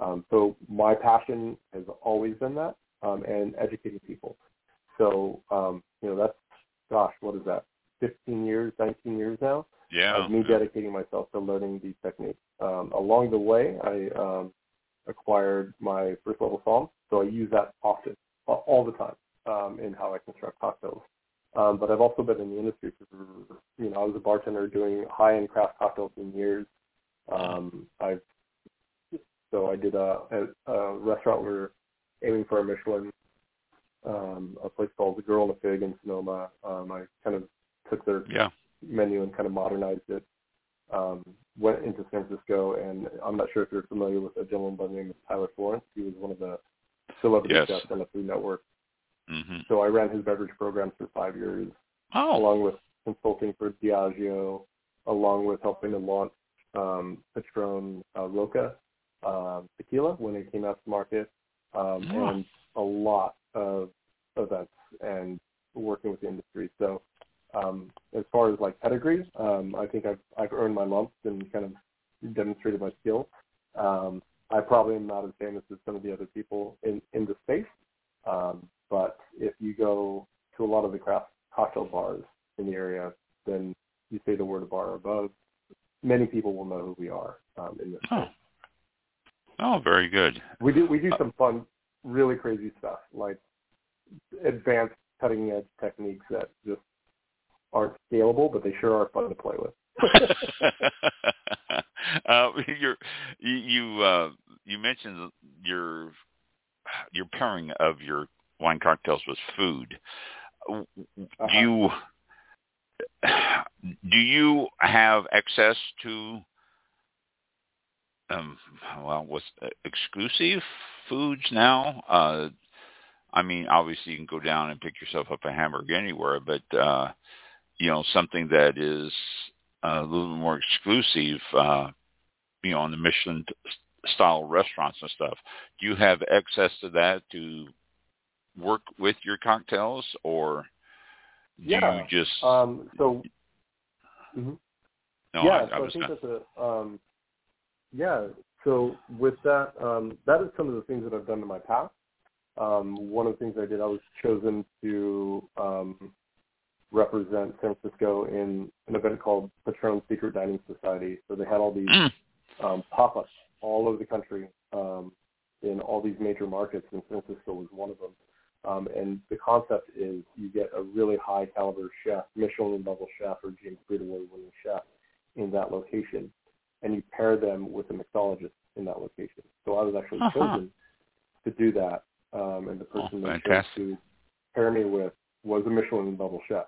Um, so my passion has always been that, um, and educating people. So um, you know that's gosh, what is that? 15 years, 19 years now yeah. of me dedicating myself to learning these techniques. Um, along the way, I um, acquired my first level somm, so I use that often, all the time, um, in how I construct cocktails. Um, but I've also been in the industry for, you know, I was a bartender doing high-end craft cocktails for years. Um, I've so I did a, a, a restaurant we were aiming for a Michelin, um, a place called The Girl and the Fig in Sonoma. Um, I kind of took their Yeah. menu and kind of modernized it. Um, went into San Francisco, and I'm not sure if you're familiar with a gentleman by the name of Tyler Florence. He was one of the celebrity Yes. chefs on the Food Network. Hmm So I ran his beverage programs for five years, Oh. along with consulting for Diageo, along with helping to launch um, Patron uh, Roca um, tequila when it came out to market, um, and a lot of events and working with the industry. So um, as far as like pedigree, um, I think I've I've earned my lumps and kind of demonstrated my skill. Um, I probably am not as famous as some of the other people in in the space, um, but if you go to a lot of the craft cocktail bars in the area, then you say the word a bar or above, many people will know who we are um, in this Oh. Oh, very good. We do we do some fun, really crazy stuff like advanced cutting edge techniques that just aren't scalable, but they sure are fun to play with. [laughs] uh, you're, you you uh, you mentioned your your pairing of your wine cocktails with food. Uh-huh. you [sighs] do you have access to um well what's uh, exclusive foods now? Uh I mean obviously you can go down and pick yourself up a hamburger anywhere, but uh you know something that is a little more exclusive uh you know on the Michelin style restaurants and stuff. Do you have access to that to work with your cocktails or do Yeah, you just Um, so mhm. no yeah, I, I so I think gonna, that's a um, yeah. So with that, um, that is some of the things that I've done in my past. Um, one of the things I did, I was chosen to um, represent San Francisco in an event called Patron Secret Dining Society. So they had all these Mm. um, pop-ups all over the country um, in all these major markets, and San Francisco was one of them. Um, and the concept is you get a really high caliber chef, Michelin level chef or James Beard Award winning chef in that location, and you pair them with a mixologist in that location. So I was actually Uh-huh. chosen to do that, um, and the Oh, person they chose to pair me with was a Michelin level chef.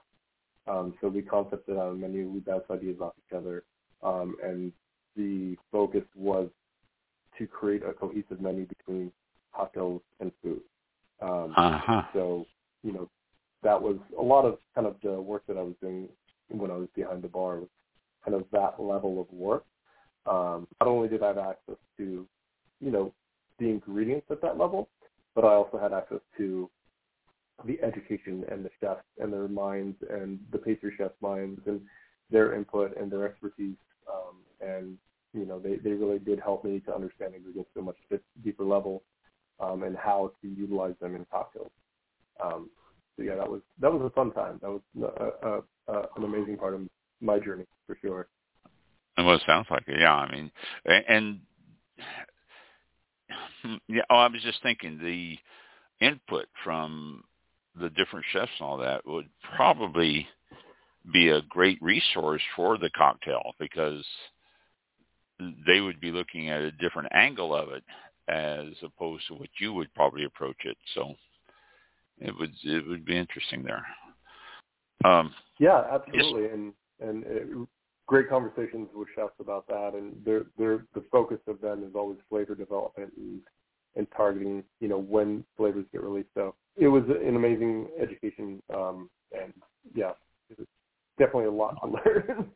Um, so we concepted out a menu, we bounced ideas off each other, um, and the focus was to create a cohesive menu between cocktails and food. Um, uh-huh. so, you know, that was a lot of kind of the work that I was doing when I was behind the bar was kind of that level of work. Um, not only did I have access to, you know, the ingredients at that level, but I also had access to the education and the chefs and their minds and the pastry chefs' minds and their input and their expertise. Um, and, you know, they, they really did help me to understand ingredients to a much deeper level um, and how to utilize them in cocktails. Um, so yeah, that was that was a fun time. That was a, a, a, an amazing part of my journey for sure. Well, it sounds like. Yeah, I mean, and [sighs] yeah. Oh, I was just thinking the input from the different chefs and all that would probably be a great resource for the cocktail because they would be looking at a different angle of it as opposed to what you would probably approach it. So it would it would be interesting there. Um, yeah, absolutely, yes. and and it, great conversations with chefs about that, and their their the focus of them is always flavor development and and targeting you know when flavors get released. So it was an amazing education, um, and yeah, it was definitely a lot to learn.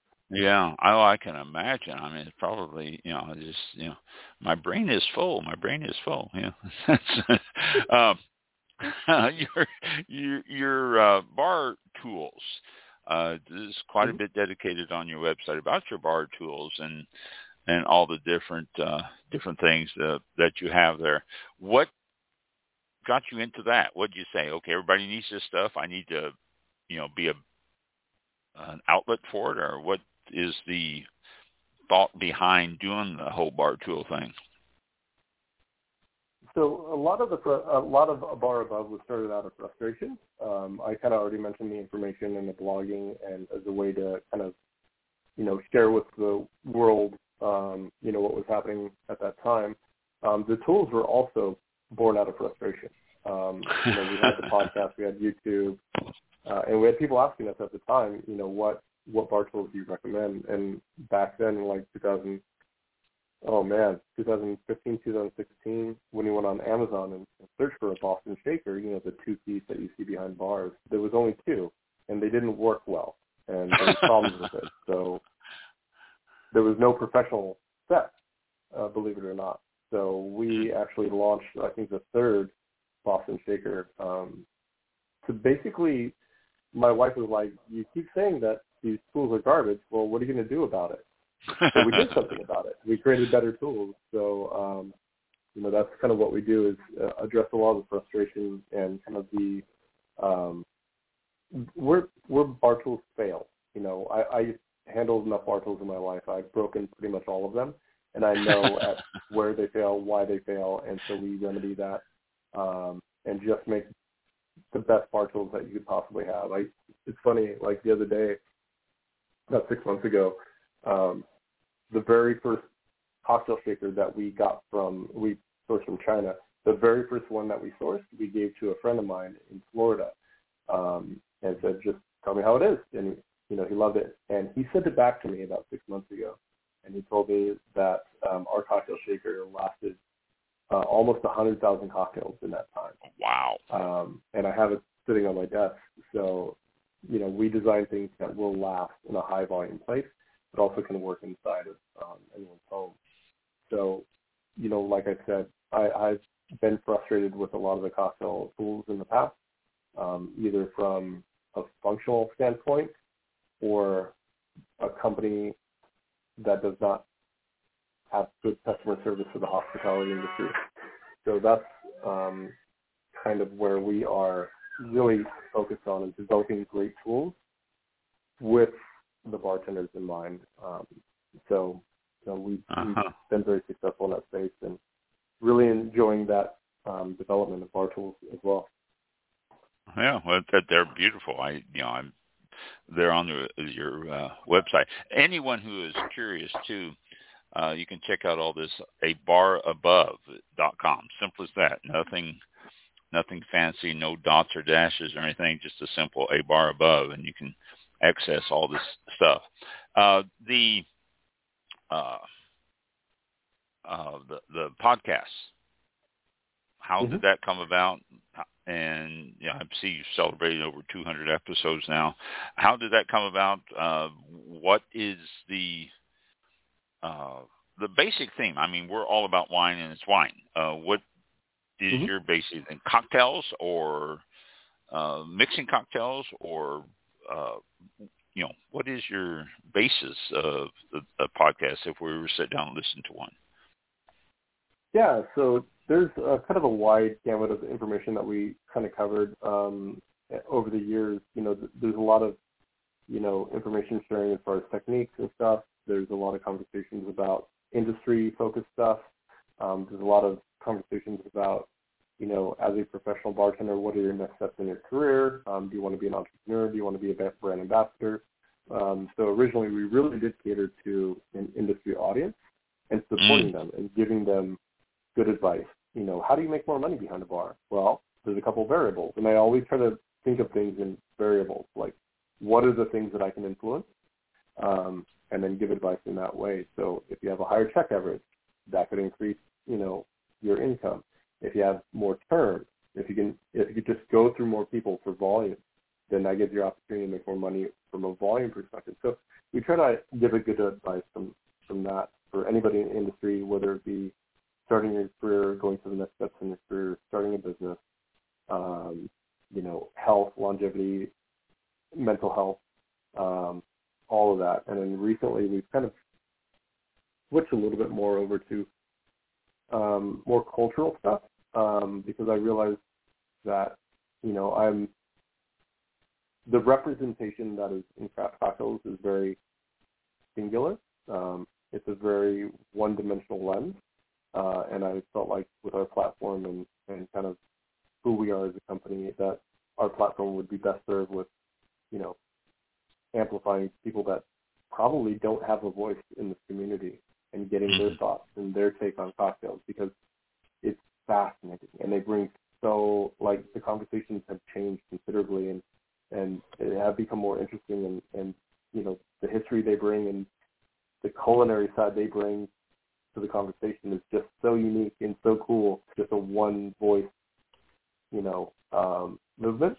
Yeah, oh, I can imagine. I mean, it's probably you know, just you know, my brain is full. My brain is full. Yeah. [laughs] um, [laughs] your your your uh, bar tools. Uh, there's quite a mm-hmm. bit dedicated on your website about your bar tools and and all the different uh, different things that that you have there. What got you into that? What did you say? Okay, everybody needs this stuff. I need to, you know, be a an outlet for it, or what is the thought behind doing the whole bar tool thing? So a lot of the a lot of a bar above was started out of frustration. Um, I kind of already mentioned the information and the blogging, and as a way to kind of you know share with the world um, you know what was happening at that time. Um, the tools were also born out of frustration. Um, you know, we had the [laughs] podcast, we had YouTube, uh, and we had people asking us at the time, you know, what what bar tools do you recommend? And back then, like 2000, oh man, 2015, 2016, when you went on Amazon and, searched for a Boston Shaker, you know, the two piece that you see behind bars, there was only two, and they didn't work well, and there was problems with it. So there was no professional set, uh, believe it or not. So we actually launched, I think, the third Boston Shaker um, to basically. My wife was like, "You keep saying that these tools are garbage. Well, what are you going to do about it? so we did something [laughs] about it. We created better tools. So, um, you know, that's kind of what we do is uh, address a lot of the frustration and kind of the um, where where bar tools fail. You know, I, I handled enough bar tools in my life. I've broken pretty much all of them, and I know at [laughs] where they fail, why they fail, and so we remedy that um, and just make the best bar tools that you could possibly have. I it's funny, like the other day, about six months ago, um, the very first cocktail shaker that we got from we sourced from China. The very first one that we sourced, we gave to a friend of mine in Florida, um, and said, "Just tell me how it is." And you know, he loved it, and he sent it back to me about six months ago, and he told me that um, our cocktail shaker lasted uh, almost a hundred thousand cocktails in that time. Wow! Um, and I have it sitting on my desk, so you know, we design things that will last in a high volume place, but also can work inside of um, anyone's home. So, you know, like I said, I, I've been frustrated with a lot of the cocktail tools in the past, um, either from a functional standpoint or a company that does not have good customer service for the hospitality industry. So that's um, kind of where we are really focused on is developing great tools with the bartenders in mind. Um, so know, we've, uh-huh. we've, been very successful in that space and really enjoying that um, development of bar tools as well. Yeah, well, they're beautiful. I, you know, I'm they're on the, your uh, website. Anyone who is curious too, uh, you can check out all this a bar above.com. Simple as that. Nothing nothing fancy, no dots or dashes or anything, just a simple A bar above, and you can access all this stuff. Uh, the uh, uh, the the podcast. How mm-hmm. did that come about? And you know, I see you celebrated over 200 episodes now. How did that come about? Uh, what is the uh, the basic theme? I mean, we're all about wine, and it's wine. Uh, what is mm-hmm. in cocktails or uh, mixing cocktails or uh, you know what is your basis of the, the podcast if we were to sit down and listen to one? Yeah, so there's a, kind of a wide gamut of information that we kind of covered um, over the years. You know, there's a lot of you know information sharing as far as techniques and stuff. There's a lot of conversations about industry focused stuff. Um, there's a lot of conversations about, you know, as a professional bartender, what are your next steps in your career? Um, do you want to be an entrepreneur? Do you want to be a brand ambassador? Um, so originally, we really did cater to an industry audience and supporting mm. them and giving them good advice. You know, how do you make more money behind a bar? Well, there's a couple variables, and I always try to think of things in variables, like what are the things that I can influence, um, and then give advice in that way. So if you have a higher check average, that could increase, you know, your income. If you have more turn, if you can, if you just go through more people for volume, then that gives you opportunity to make more money from a volume perspective. So we try to give a good advice from from that for anybody in the industry, whether it be starting your career, going to the next steps in your career, starting a business, um, you know, health, longevity, mental health, um, all of that. And then recently we've kind of switched a little bit more over to um, more cultural stuff um, because I realized that, you know, I'm the representation that is in craft cocktails is very singular. Um, it's a very one-dimensional lens, uh, and I felt like with our platform and, and kind of who we are as a company, that our platform would be best served with, you know, amplifying people that probably don't have a voice in this community and getting their mm-hmm. thoughts and their take on cocktails because it's fascinating and they bring so like the conversations have changed considerably and and have become more interesting and and you know the history they bring and the culinary side they bring to the conversation is just so unique and so cool. Just a one voice, you know, um, movement,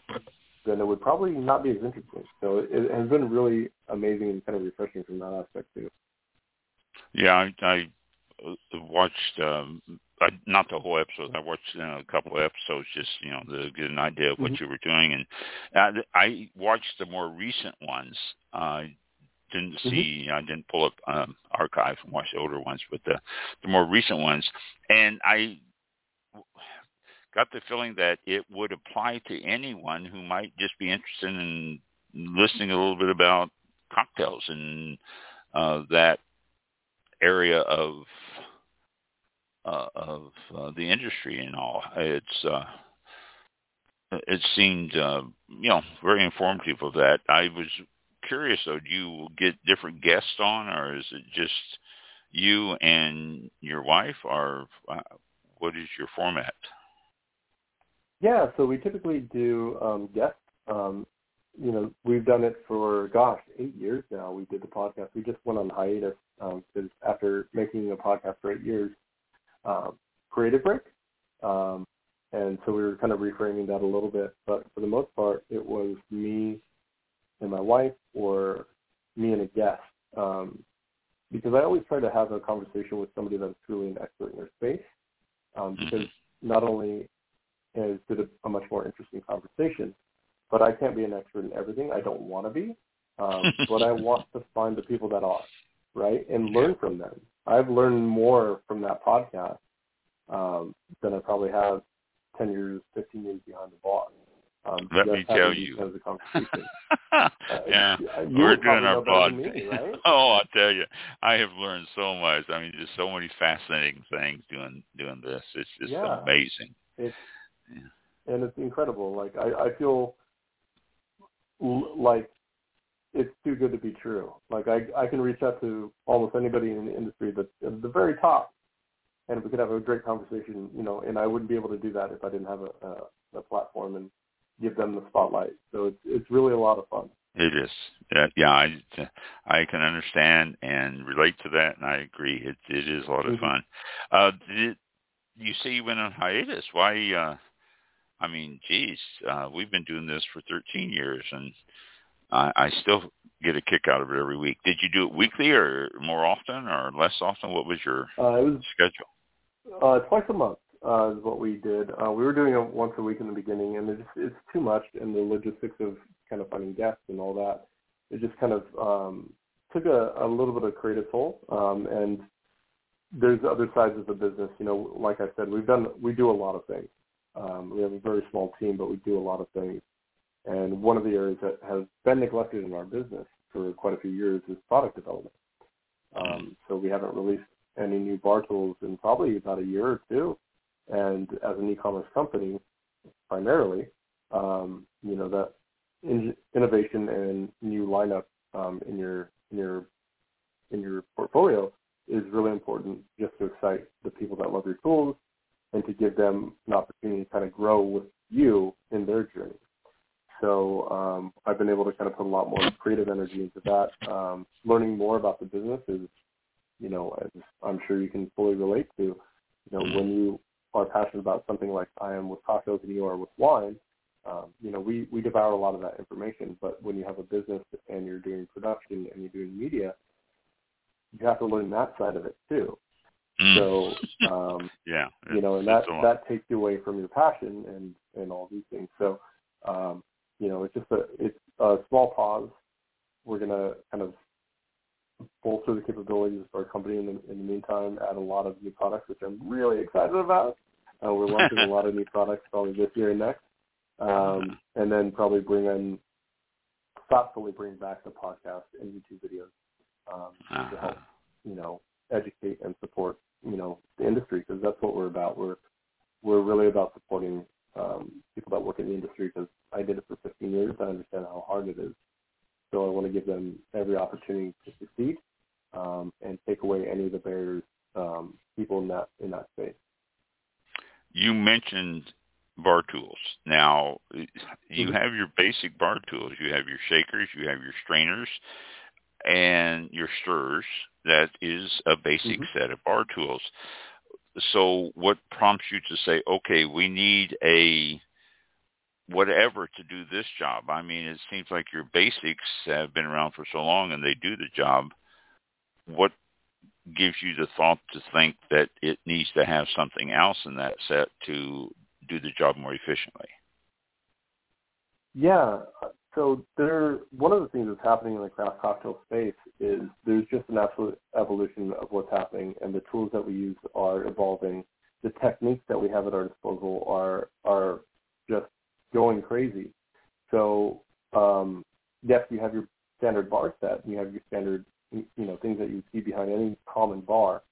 then it would probably not be as interesting. So it, it has been really amazing and kind of refreshing from that aspect too. Yeah, I, I watched um, I, not the whole episode. I watched you know, a couple of episodes just you know to get an idea of what mm-hmm. you were doing, and uh, I watched the more recent ones. Uh, didn't mm-hmm. see, mm-hmm. I didn't pull up um, archives and watch the older ones, but the the more recent ones, and I got the feeling that it would apply to anyone who might just be interested in listening a little bit about cocktails and uh, that area of uh, of uh, the industry and all. It's uh, it seemed uh, you know very informative of that. I was curious though. Do you get different guests on, or is it just you and your wife, or uh, what is your format? Yeah, so we typically do um, guests. Um, you know, we've done it for gosh, eight years now. We did the podcast. We just went on hiatus because um, after making a podcast for eight years, um, creative break. Um, and so we were kind of reframing that a little bit. But for the most part, it was me and my wife or me and a guest. Um, because I always try to have a conversation with somebody that's truly an expert in their space. Um, mm-hmm. because not only is it a, a much more interesting conversation, but I can't be an expert in everything. I don't want to be. Um, but I want to find the people that are, right, and learn from them. I've learned more from that podcast um, than I probably have 10 years, 15 years behind the bar. Um, Let me tell you. [laughs] uh, yeah, we're doing our podcast. right? [laughs] oh, I'll tell you, I have learned so much. I mean, just so many fascinating things doing doing this. It's just yeah. amazing. It's yeah. and it's incredible. Like I, I feel like it's too good to be true. Like I, I can reach out to almost anybody in the industry that's at the very top, and we could have a great conversation. You know, and I wouldn't be able to do that if I didn't have a, a, a platform and give them the spotlight. So it's it's really a lot of fun. It is. Yeah, yeah, I I can understand and relate to that, and I agree. It it is a lot of mm-hmm. fun. Uh, did you say you went on hiatus? Why? Uh, I mean, geez, uh, we've been doing this for 13 years, and I, I still get a kick out of it every week. Did you do it weekly or more often or less often? What was your uh, it was, schedule? Uh, twice a month uh, is what we did. Uh, we were doing it once a week in the beginning, and it just, it's too much, and the logistics of kind of finding guests and all that, it just kind of um, took a, a little bit of creative toll. Um, and there's other sides of the business. You know, like I said, we've done we do a lot of things. Um, we have a very small team, but we do a lot of things. And one of the areas that has been neglected in our business for quite a few years is product development. Um, so we haven't released any new bar tools in probably about a year or two. And as an e-commerce company, primarily, um, you know that in, innovation and new lineup um, in your in your in your portfolio is really important just to excite the people that love your tools and to give them an opportunity to kind of grow with you in their journey. So um, I've been able to kind of put a lot more creative energy into that. Um, learning more about the business is, you know, as I'm sure you can fully relate to, you know, when you are passionate about something like I am with cocktails and you are with wine, um, you know, we, we devour a lot of that information. But when you have a business and you're doing production and you're doing media, you have to learn that side of it too. Mm. So, um, [laughs] yeah, you know, and that that takes you away from your passion and and all these things. So, um, you know, it's just a it's a small pause. We're gonna kind of bolster the capabilities of our company in the in the meantime. Add a lot of new products, which I'm really excited about. Uh, we're launching a [laughs] lot of new products probably this year and next, um, and then probably bring in thoughtfully bring back the podcast and YouTube videos um, uh-huh. to help you know educate and support you know the industry because that's what we're about. We're we're really about supporting um, people that work in the industry because I did it for 15 years. I understand how hard it is. So I want to give them every opportunity to succeed um, and take away any of the barriers um, people in that in that space. You mentioned bar tools. Now, you Mhm. have your basic bar tools. You have your shakers, you have your strainers, and your stirrers. That is a basic Mhm. set of bar tools. So what prompts you to say, okay, we need a whatever to do this job? I mean, it seems like your basics have been around for so long and they do the job. What gives you the thought to think that it needs to have something else in that set to do the job more efficiently? Yeah. So there, one of the things that's happening in the craft cocktail space is there's just an absolute evolution of what's happening, and the tools that we use are evolving. The techniques that we have at our disposal are are just going crazy. So um, yes, you have your standard bar set, and you have your standard, you know, things that you see behind any common bar.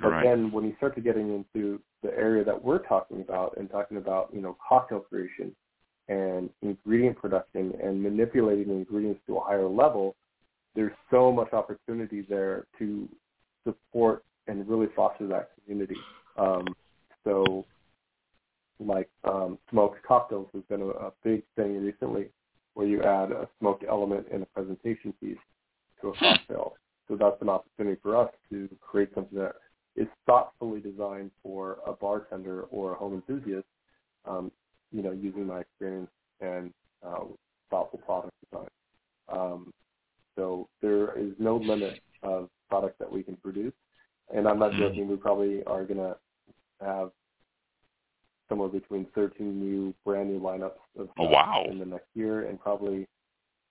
But Right. then when you start to getting into the area that we're talking about and talking about, you know, cocktail creation and ingredient production and manipulating ingredients to a higher level, there's so much opportunity there to support and really foster that community. Um, so, like um, smoked cocktails has been a, a big thing recently, where you add a smoked element and a presentation piece to a cocktail. So that's an opportunity for us to create something that is thoughtfully designed for a bartender or a home enthusiast, um, you know, using my experience and uh, thoughtful product design. Um, so there is no limit of products that we can produce. And I'm not Mhm. joking, we probably are going to have somewhere between 13 new, brand new lineups of Oh, wow. in the next year. And probably,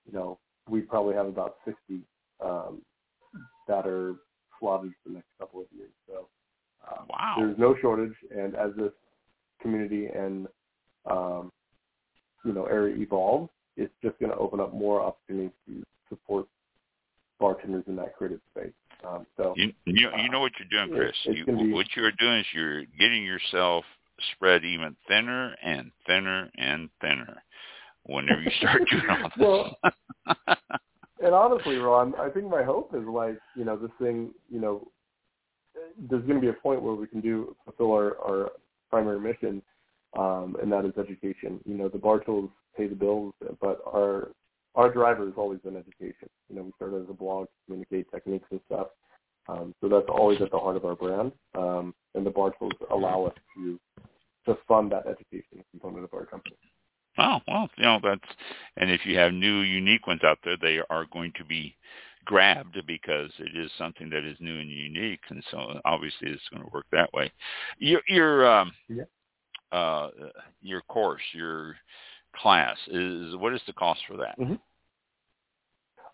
you know, we probably have about 60 um, that are slotted for the next couple of years. So um, Wow. there's no shortage. And as this community and um, you know area evolves, it's just going to open up more opportunities to support bartenders in that creative space. Um, so You, you you know what you're doing, Chris. it's You, be- what you're doing is you're getting yourself spread even thinner and thinner and thinner. Whenever you start [laughs] doing all this, Well, and honestly, Ron, I think my hope is like you know this thing. You know, there's going to be a point where we can do fulfill our, our primary mission, um, and that is education. You know, the bar tools pay the bills, but our our driver has always been education. You know, we started as a blog to communicate techniques and stuff. Um, so that's always at the heart of our brand, um, and the bar tools allow us to to fund that education component of our company. oh well, you know that's. And if you have new, unique ones out there, they are going to be grabbed because it is something that is new and unique, and so obviously it's going to work that way. Your your um, Yeah. Uh, your course, your class is what is the cost for that?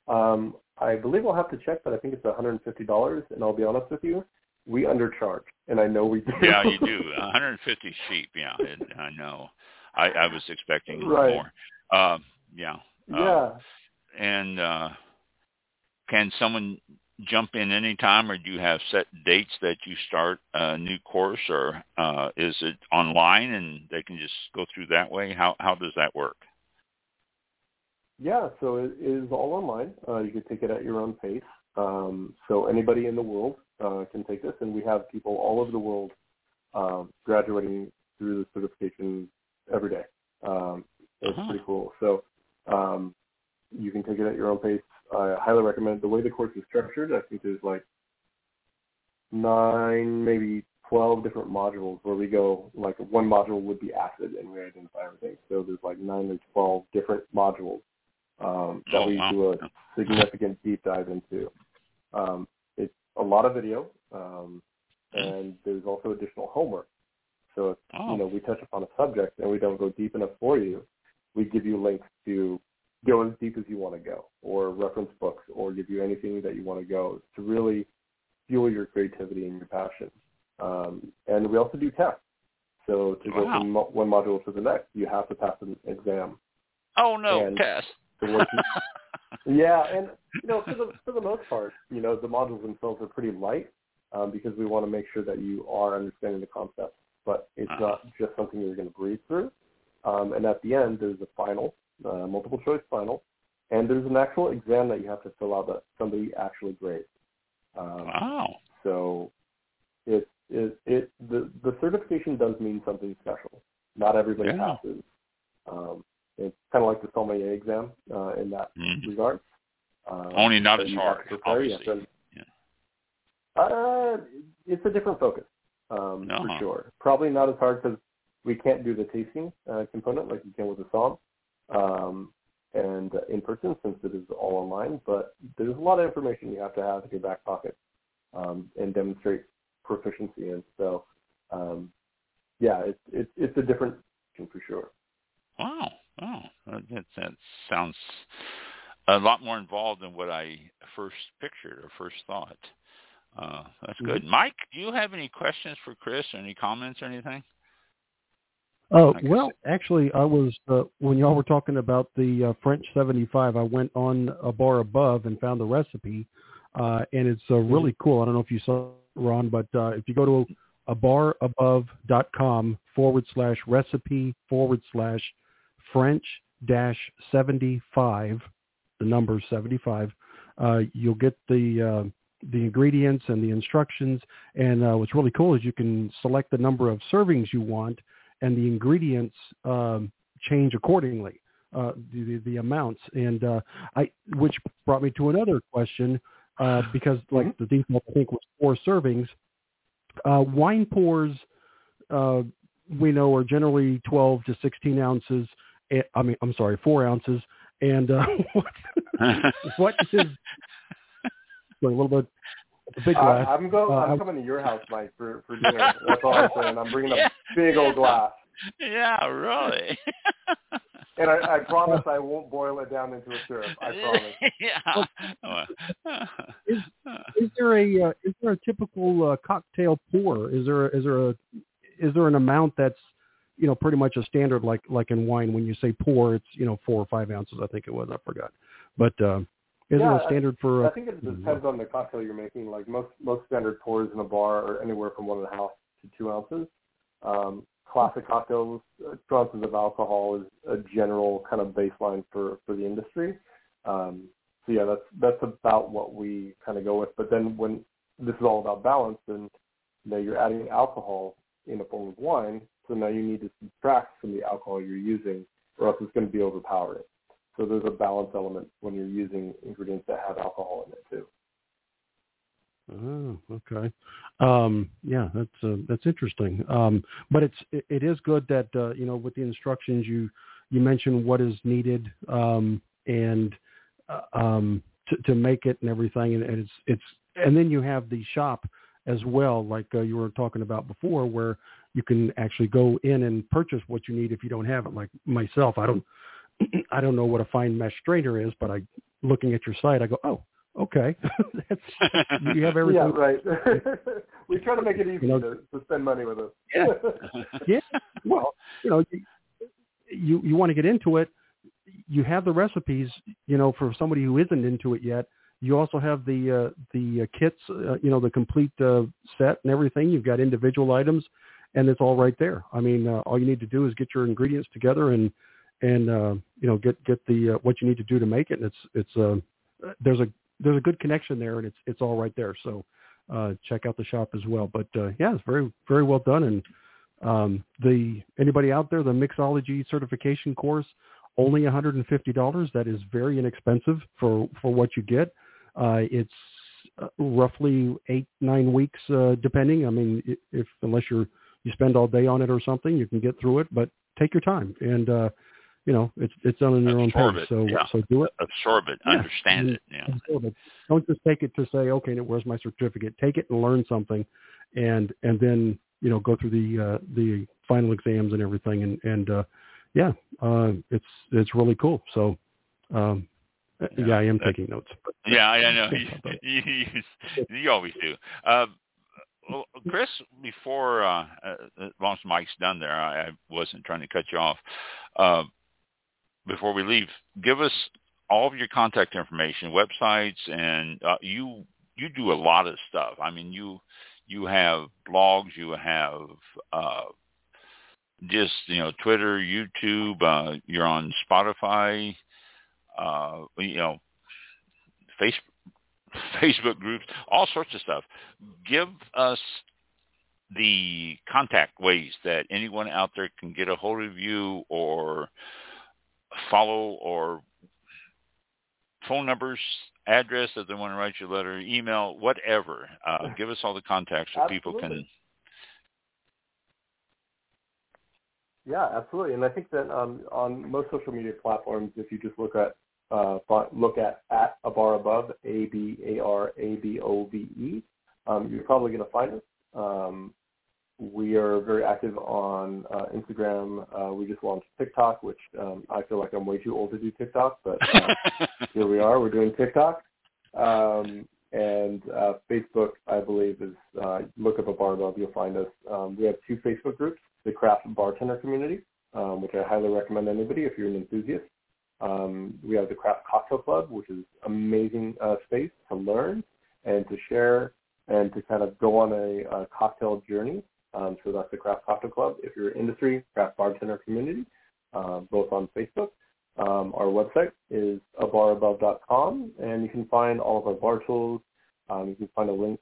Um, I believe I'll have to check, but I think it's $150. And I'll be honest with you, we undercharge, and I know we do. Yeah, you do. [laughs] 150 sheep. Yeah, it, I know. I, I was expecting Right. more. Um, yeah. Uh, yeah. and uh, can someone jump in anytime, or do you have set dates that you start a new course, or uh, is it online and they can just go through that way? How how does that work? Yeah, so it is all online. Uh, you can take it at your own pace. Um, so anybody in the world uh, can take this, and we have people all over the world um, graduating through the certification every day. Um, it's uh-huh. pretty cool. So um, you can take it at your own pace. I highly recommend the way the course is structured. I think there's like nine, maybe twelve different modules where we go. Like one module would be acid, and we identify everything. So there's like nine or twelve different modules um, that oh, we do a significant deep dive into. Um, it's a lot of video, um, and there's also additional homework. So if oh. you know we touch upon a subject and we don't go deep enough for you, we give you links to go as deep as you want to go, or reference books, or give you anything that you want to go to really fuel your creativity and your passion. Um, and we also do tests. So to go from one module to the next, you have to pass an exam. Oh no, and test. [laughs] yeah, and you know, for the for the most part, you know, the modules themselves are pretty light um, because we want to make sure that you are understanding the concept. But it's uh-huh. not just something you're going to breeze through. Um, and at the end, there's a final, uh, multiple choice final, and there's an actual exam that you have to fill out that somebody actually grades. Um, wow. So it, it, it, the, the certification does mean something special. Not everybody yeah. passes. Um, it's kind of like the sommelier exam uh, in that mm-hmm. regard. Um, Only not as hard, obviously. Yeah. Uh, it's a different focus um, uh-huh. for sure. Probably not as hard because we can't do the tasting uh, component like you can with the somm um, and uh, in person since it is all online. But there's a lot of information you have to have in your back pocket um, and demonstrate proficiency in. So um, yeah, it's it's it's a different thing for sure. Wow, wow, that, that sounds a lot more involved than what I first pictured or first thought. Uh, that's mm-hmm. good. Mike, do you have any questions for Chris or any comments or anything? Uh, well, actually, I was uh, when y'all were talking about the uh, French 75. I went on a bar above and found the recipe, uh, and it's uh, mm-hmm. really cool. I don't know if you saw it, Ron, but uh, if you go to a barabove.com forward slash recipe forward slash French dash 75, the number 75, uh, you'll get the uh, the ingredients and the instructions. And uh, what's really cool is you can select the number of servings you want and the ingredients um, change accordingly, uh, the, the, amounts. And uh, I, which brought me to another question, uh, [sighs] because like mm-hmm. the default I think was four servings. Uh, wine pours, uh, we know, are generally 12 to 16 ounces. Eh, I mean, I'm sorry, four ounces. And uh, [laughs] what, [laughs] what is a little bit big glass. I, I'm going. Uh, I'm coming to your [laughs] house, Mike, for for dinner. That's all I'm saying. I'm bringing a big old glass. Yeah, really. [laughs] and I, I promise I won't boil it down into a syrup. I promise. yeah. is, is there a uh, is there a typical uh, cocktail pour? Is there a, is there a is there an amount that's you know pretty much a standard like like in wine when you say pour it's you know four or five ounces I think it was I forgot, but uh, is yeah, there a standard for? I think it depends on the cocktail you're making. Like most most standard pours in a bar are anywhere from one and a half to two ounces. Um, classic cocktails, two ounces of alcohol is a general kind of baseline for for the industry. Um, so yeah, that's that's about what we kind of go with. But then when this is all about balance, then you know you're adding alcohol in a form of wine, so now you need to subtract from the alcohol you're using, or else it's going to be overpowering. So there's a balance element when you're using ingredients that have alcohol in it too. Oh, okay. Um, yeah, that's uh, that's interesting. Um, but it's it, it is good that uh, you know with the instructions you you mention what is needed um, and uh, um, to, to make it and everything, and, and it's it's and then you have the shop as well, like uh, you were talking about before, where you can actually go in and purchase what you need if you don't have it. Like myself, I don't [clears throat] I don't know what a fine mesh strainer is, but I looking at your site, I go, oh, okay, [laughs] that's you have [laughs] everything. Yeah, right. [laughs] we try to make it easy you know, to, to spend money with us. yeah, yeah. Well, you know, you you want to get into it. You have the recipes, you know, for somebody who isn't into it yet. you also have the uh, the uh, kits, uh, you know, the complete uh, set and everything. You've got individual items, and it's all right there. I mean, uh, all you need to do is get your ingredients together and and uh, you know get get the uh, what you need to do to make it. And it's it's uh, there's a there's a good connection there, and it's it's all right there. So uh, check out the shop as well. But uh, yeah, it's very very well done. And um, the anybody out there, the mixology certification course, only $150. That is very inexpensive for for what you get. Uh, it's uh, roughly eight nine weeks, uh, depending. I mean, if unless you're you spend all day on it or something, you can get through it. But take your time and uh, you know, it's it's done in your absorb own pace. So yeah. so do it. Absorb it. Yeah. Understand it. Yeah. Absorb it. Don't just take it to say, okay, where's my certificate? Take it and learn something, and and then you know go through the uh, the final exams and everything, and and uh, yeah, uh, it's it's really cool. So. Um, yeah, yeah I am taking notes. But, yeah, I know. [laughs] you, you, you always do. Uh, well, Chris, before uh, uh, as Mike's done there, I, I wasn't trying to cut you off. Uh, before we leave, give us all of your contact information, websites, and uh, you you do a lot of stuff. I mean, you you have blogs, you have uh, just you know Twitter, YouTube. Uh, you're on Spotify. Uh, you know, Facebook. [laughs] Facebook groups, all sorts of stuff. Give us the contact ways that anyone out there can get a hold of you or follow or phone numbers, address if they want to write you a letter, email, whatever. Uh, give us all the contacts so people can. Yeah, absolutely. And I think that um, on most social media platforms, if you just look at uh, look at at a bar above a b a r a b o v e, um, you're probably going to find us. Um, we are very active on uh, Instagram. Uh, we just launched TikTok, which um, I feel like I'm way too old to do TikTok, but uh, [laughs] here we are. We're doing TikTok. Um, and uh, Facebook, I believe, is uh, look up a bar above. You'll find us. Um, we have two Facebook groups: the Craft Bartender Community, um, which I highly recommend anybody if you're an enthusiast. Um, we have the Craft Cocktail Club, which is amazing uh, space to learn and to share and to kind of go on a, a cocktail journey. Um, so that's the Craft Cocktail Club. If you're an industry, Craft Bartender Community, uh, both on Facebook. Um, our website is abarabove.com, and you can find all of our bar tools. Um, you can find a link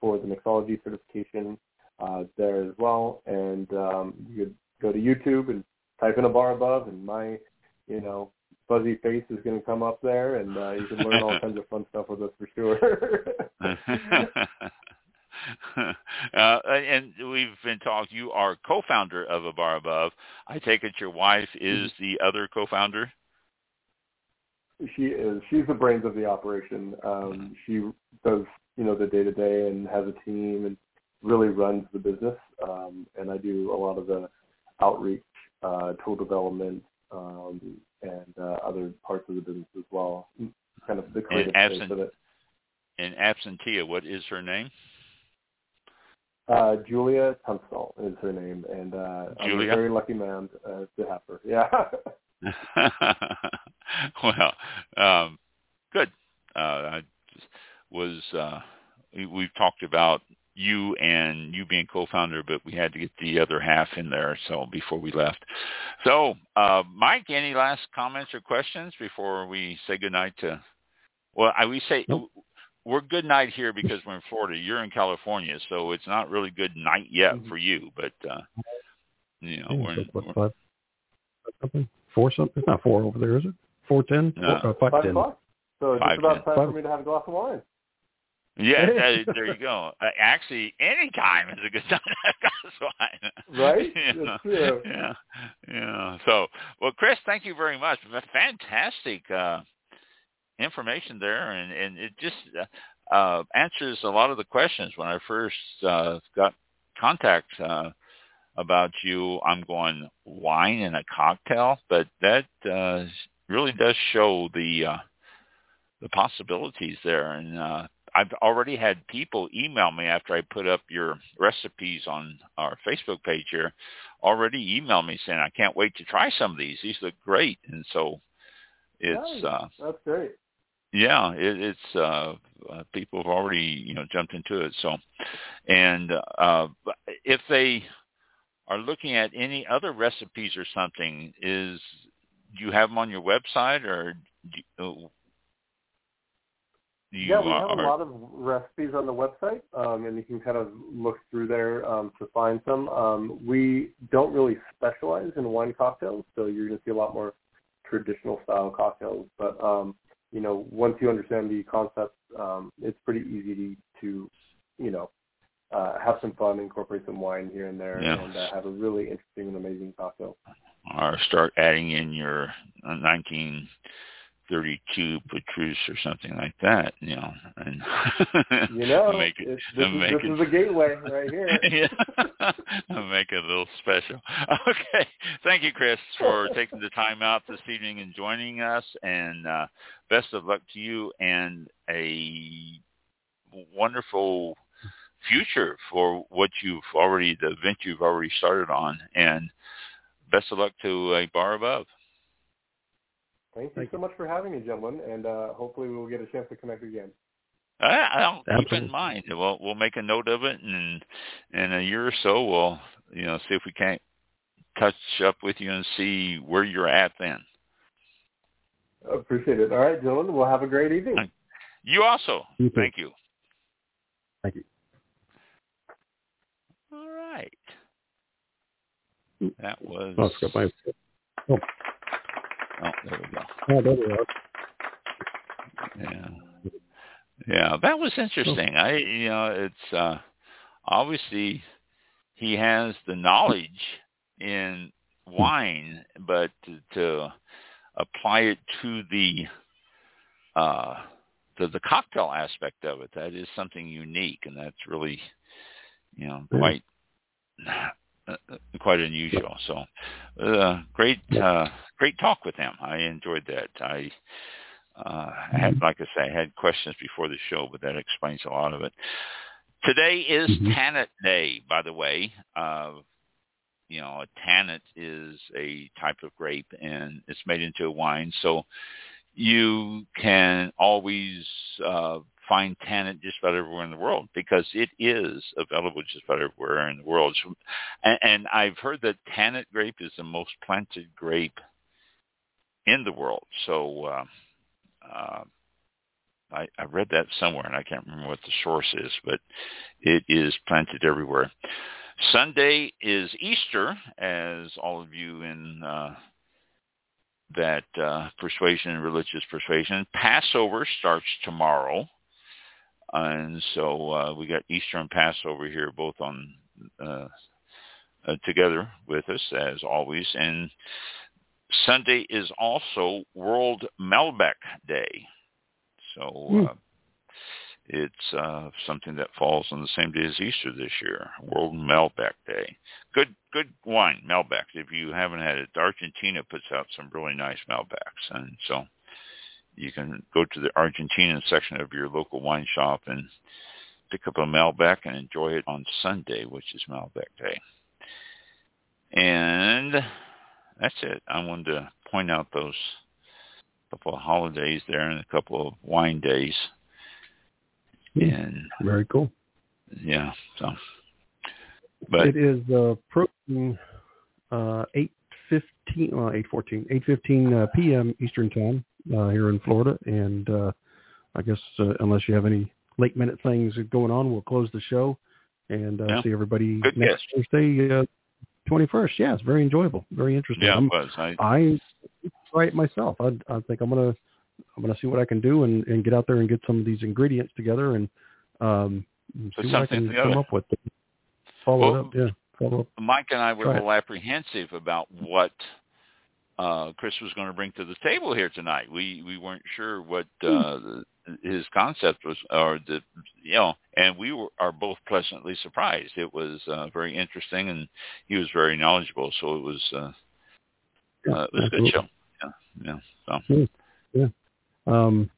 for the mixology certification uh, there as well. And um, you could go to YouTube and type in a bar above, and my, you know, fuzzy face is going to come up there, and uh, you can learn all [laughs] kinds of fun stuff with us for sure. [laughs] [laughs] [laughs] uh, and we've been talking. You are co-founder of A Bar Above. I take it your wife is Mm-hmm. the other co-founder. She is. She's the brains of the operation. Um, she does, you know, the day to day and has a team and really runs the business. Um, and I do a lot of the outreach, uh, tool development, um, and uh, other parts of the business as well. Kind of the creative And absent- of it. And Absentia, what is her name? Uh, Julia Tunstall is her name, and uh, I'm a very lucky man uh, to have her. Yeah. [laughs] well, um, good. Uh, I just was uh, we- we've talked about you and you being co-founder, but we had to get the other half in there. So before we left, so uh, Mike, any last comments or questions before we say goodnight to? Well, I we say Nope. We're good night here because we're in Florida. You're in California, so it's not really good night yet Mhm. for you. But uh, you know, Yeah, we're, so in, what, we're five, something? Four something? It's not four over there, is it? Four ten? No. Four, uh, five, Five ten. o'clock. So Five, about ten. time Five. for me to have a glass of wine. Yeah, that, there you go. Uh, actually, any time is a good [laughs] time to have a glass of wine. Right? [laughs] Yeah. That's true. Yeah, yeah. So, well, Chris, thank you very much. Fantastic uh, information there, and and it just uh, uh, answers a lot of the questions when I first uh, got contact uh, about you. I'm going wine and a cocktail, but that uh, really does show the uh, the possibilities there, and uh, I've already had people email me after I put up your recipes on our Facebook page here. Already email me saying I can't wait to try some of these. These look great, and so it's Nice. uh, That's great. Yeah, it, it's uh, uh, people have already you know jumped into it. So, and uh, if they are looking at any other recipes or something, is do you have them on your website or do you, you yeah, we have are, a lot of recipes on the website, um, and you can kind of look through there um, to find some. Um, we don't really specialize in wine cocktails, so you're going to see a lot more traditional style cocktails. But um, you know, once you understand the concept, um, it's pretty easy to, to you know, uh, have some fun, incorporate some wine here and there, yeah. and uh, have a really interesting and amazing cocktail. Or start adding in your 19 32 Petrus or something like that, you know, and you know, [laughs] make it, this, is, make this it, is a gateway right here. [laughs] yeah, [laughs] make it a little special. Okay, thank you, Chris, for taking the time out this evening and joining us, and uh, best of luck to you and a wonderful future for what you've already, the event you've already started on, and best of luck to a bar above. Thank you Thank so you. much for having me, gentlemen, and uh, hopefully we will get a chance to connect again. I, will keep in mind. We'll we'll make a note of it, and in a year or so, we'll you know see if we can't touch up with you and see where you're at then. Appreciate it. All right, Dylan. We'll have a great evening. You also. You Thank you. Thank you. All right. That was. Oh, oh. There we go. Oh, there we are. Yeah. Yeah, that was interesting. I, you know, it's uh obviously he has the knowledge in wine, but to, to apply it to the uh to the cocktail aspect of it, that is something unique, and that's really, you know, quite quite unusual. So, uh, great, uh, great talk with him. I enjoyed that. I, uh, I had, mm-hmm. like I say, I had questions before the show, but that explains a lot of it. Today is mm-hmm. Tannat Day, by the way. Uh, you know, a Tannat is a type of grape, and it's made into a wine. So you can always uh, find Tannat just about everywhere in the world because it is available just about everywhere in the world. And, and I've heard that Tannat grape is the most planted grape in the world. So uh, uh, I, I read that somewhere, and I can't remember what the source is, but it is planted everywhere. Sunday is Easter, as all of you in uh, that uh, persuasion, and religious persuasion. Passover starts tomorrow. And so uh, we got Easter and Passover here both on uh, uh, together with us as always. And Sunday is also World Malbec Day. So mm. uh, it's uh, something that falls on the same day as Easter this year, World Malbec Day. Good, good wine, Malbec. If you haven't had it, Argentina puts out some really nice Malbecs, and so you can go to the Argentinian section of your local wine shop and pick up a Malbec and enjoy it on Sunday, which is Malbec Day. And that's it. I wanted to point out those couple of holidays there and a couple of wine days. And very cool. Yeah. So, but it is uh, approaching uh, eight fifteen, well, eight fourteen, eight fifteen uh, p.m. Eastern time uh, here in Florida. And uh, I guess uh, unless you have any late minute things going on, we'll close the show and uh, yeah. see everybody Good next guess. Thursday, uh, 21st. Yeah, it's very enjoyable, very interesting. Yeah, I'm, it was. I, I try it myself. I, I think I'm gonna I'm gonna see what I can do and, and get out there and get some of these ingredients together and um, see what I can come up with. Follow well, up, yeah. Follow up. Mike and I were a little apprehensive about what uh, Chris was going to bring to the table here tonight. We we weren't sure what uh, his concept was, or the you know, and we were are both pleasantly surprised. It was uh, very interesting, and he was very knowledgeable. So it was uh, yeah, uh, it was a good show. Yeah, yeah. So. Yeah. Um,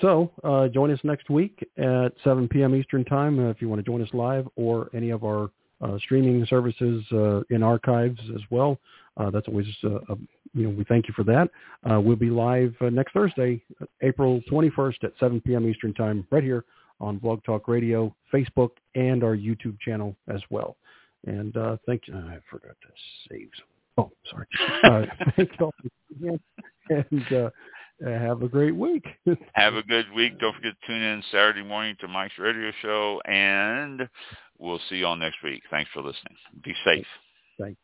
so uh, join us next week at 7 p.m. Eastern Time uh, if you want to join us live or any of our uh, streaming services uh, in archives as well. Uh, that's always a, a, you know we thank you for that. Uh, we'll be live uh, next Thursday, April 21st at 7 p.m. Eastern Time, right here on Blog Talk Radio, Facebook, and our YouTube channel as well. And uh, thank you. I forgot to save. Oh, sorry. Uh, [laughs] thank you all and uh, have a great week. [laughs] have a good week. Don't forget to tune in Saturday morning to Mike's radio show, and we'll see you all next week. Thanks for listening. Be safe. Thanks.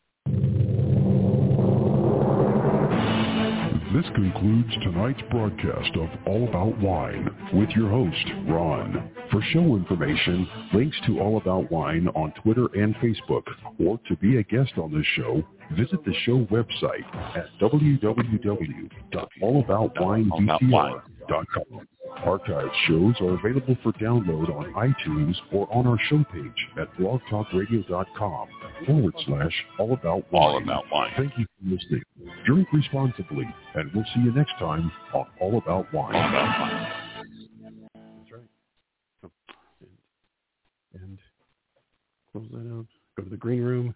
This concludes tonight's broadcast of All About Wine with your host, Ron. For show information, links to All About Wine on Twitter and Facebook, or to be a guest on this show, visit the show website at www.allaboutwinebtr.com. Archived shows are available for download on iTunes or on our show page at blogtalkradio.com forward slash all about wine. All about wine. Thank you for listening. Drink responsibly, and we'll see you next time on All About Wine. All about wine. That's right. And, and close that out. Go to the green room.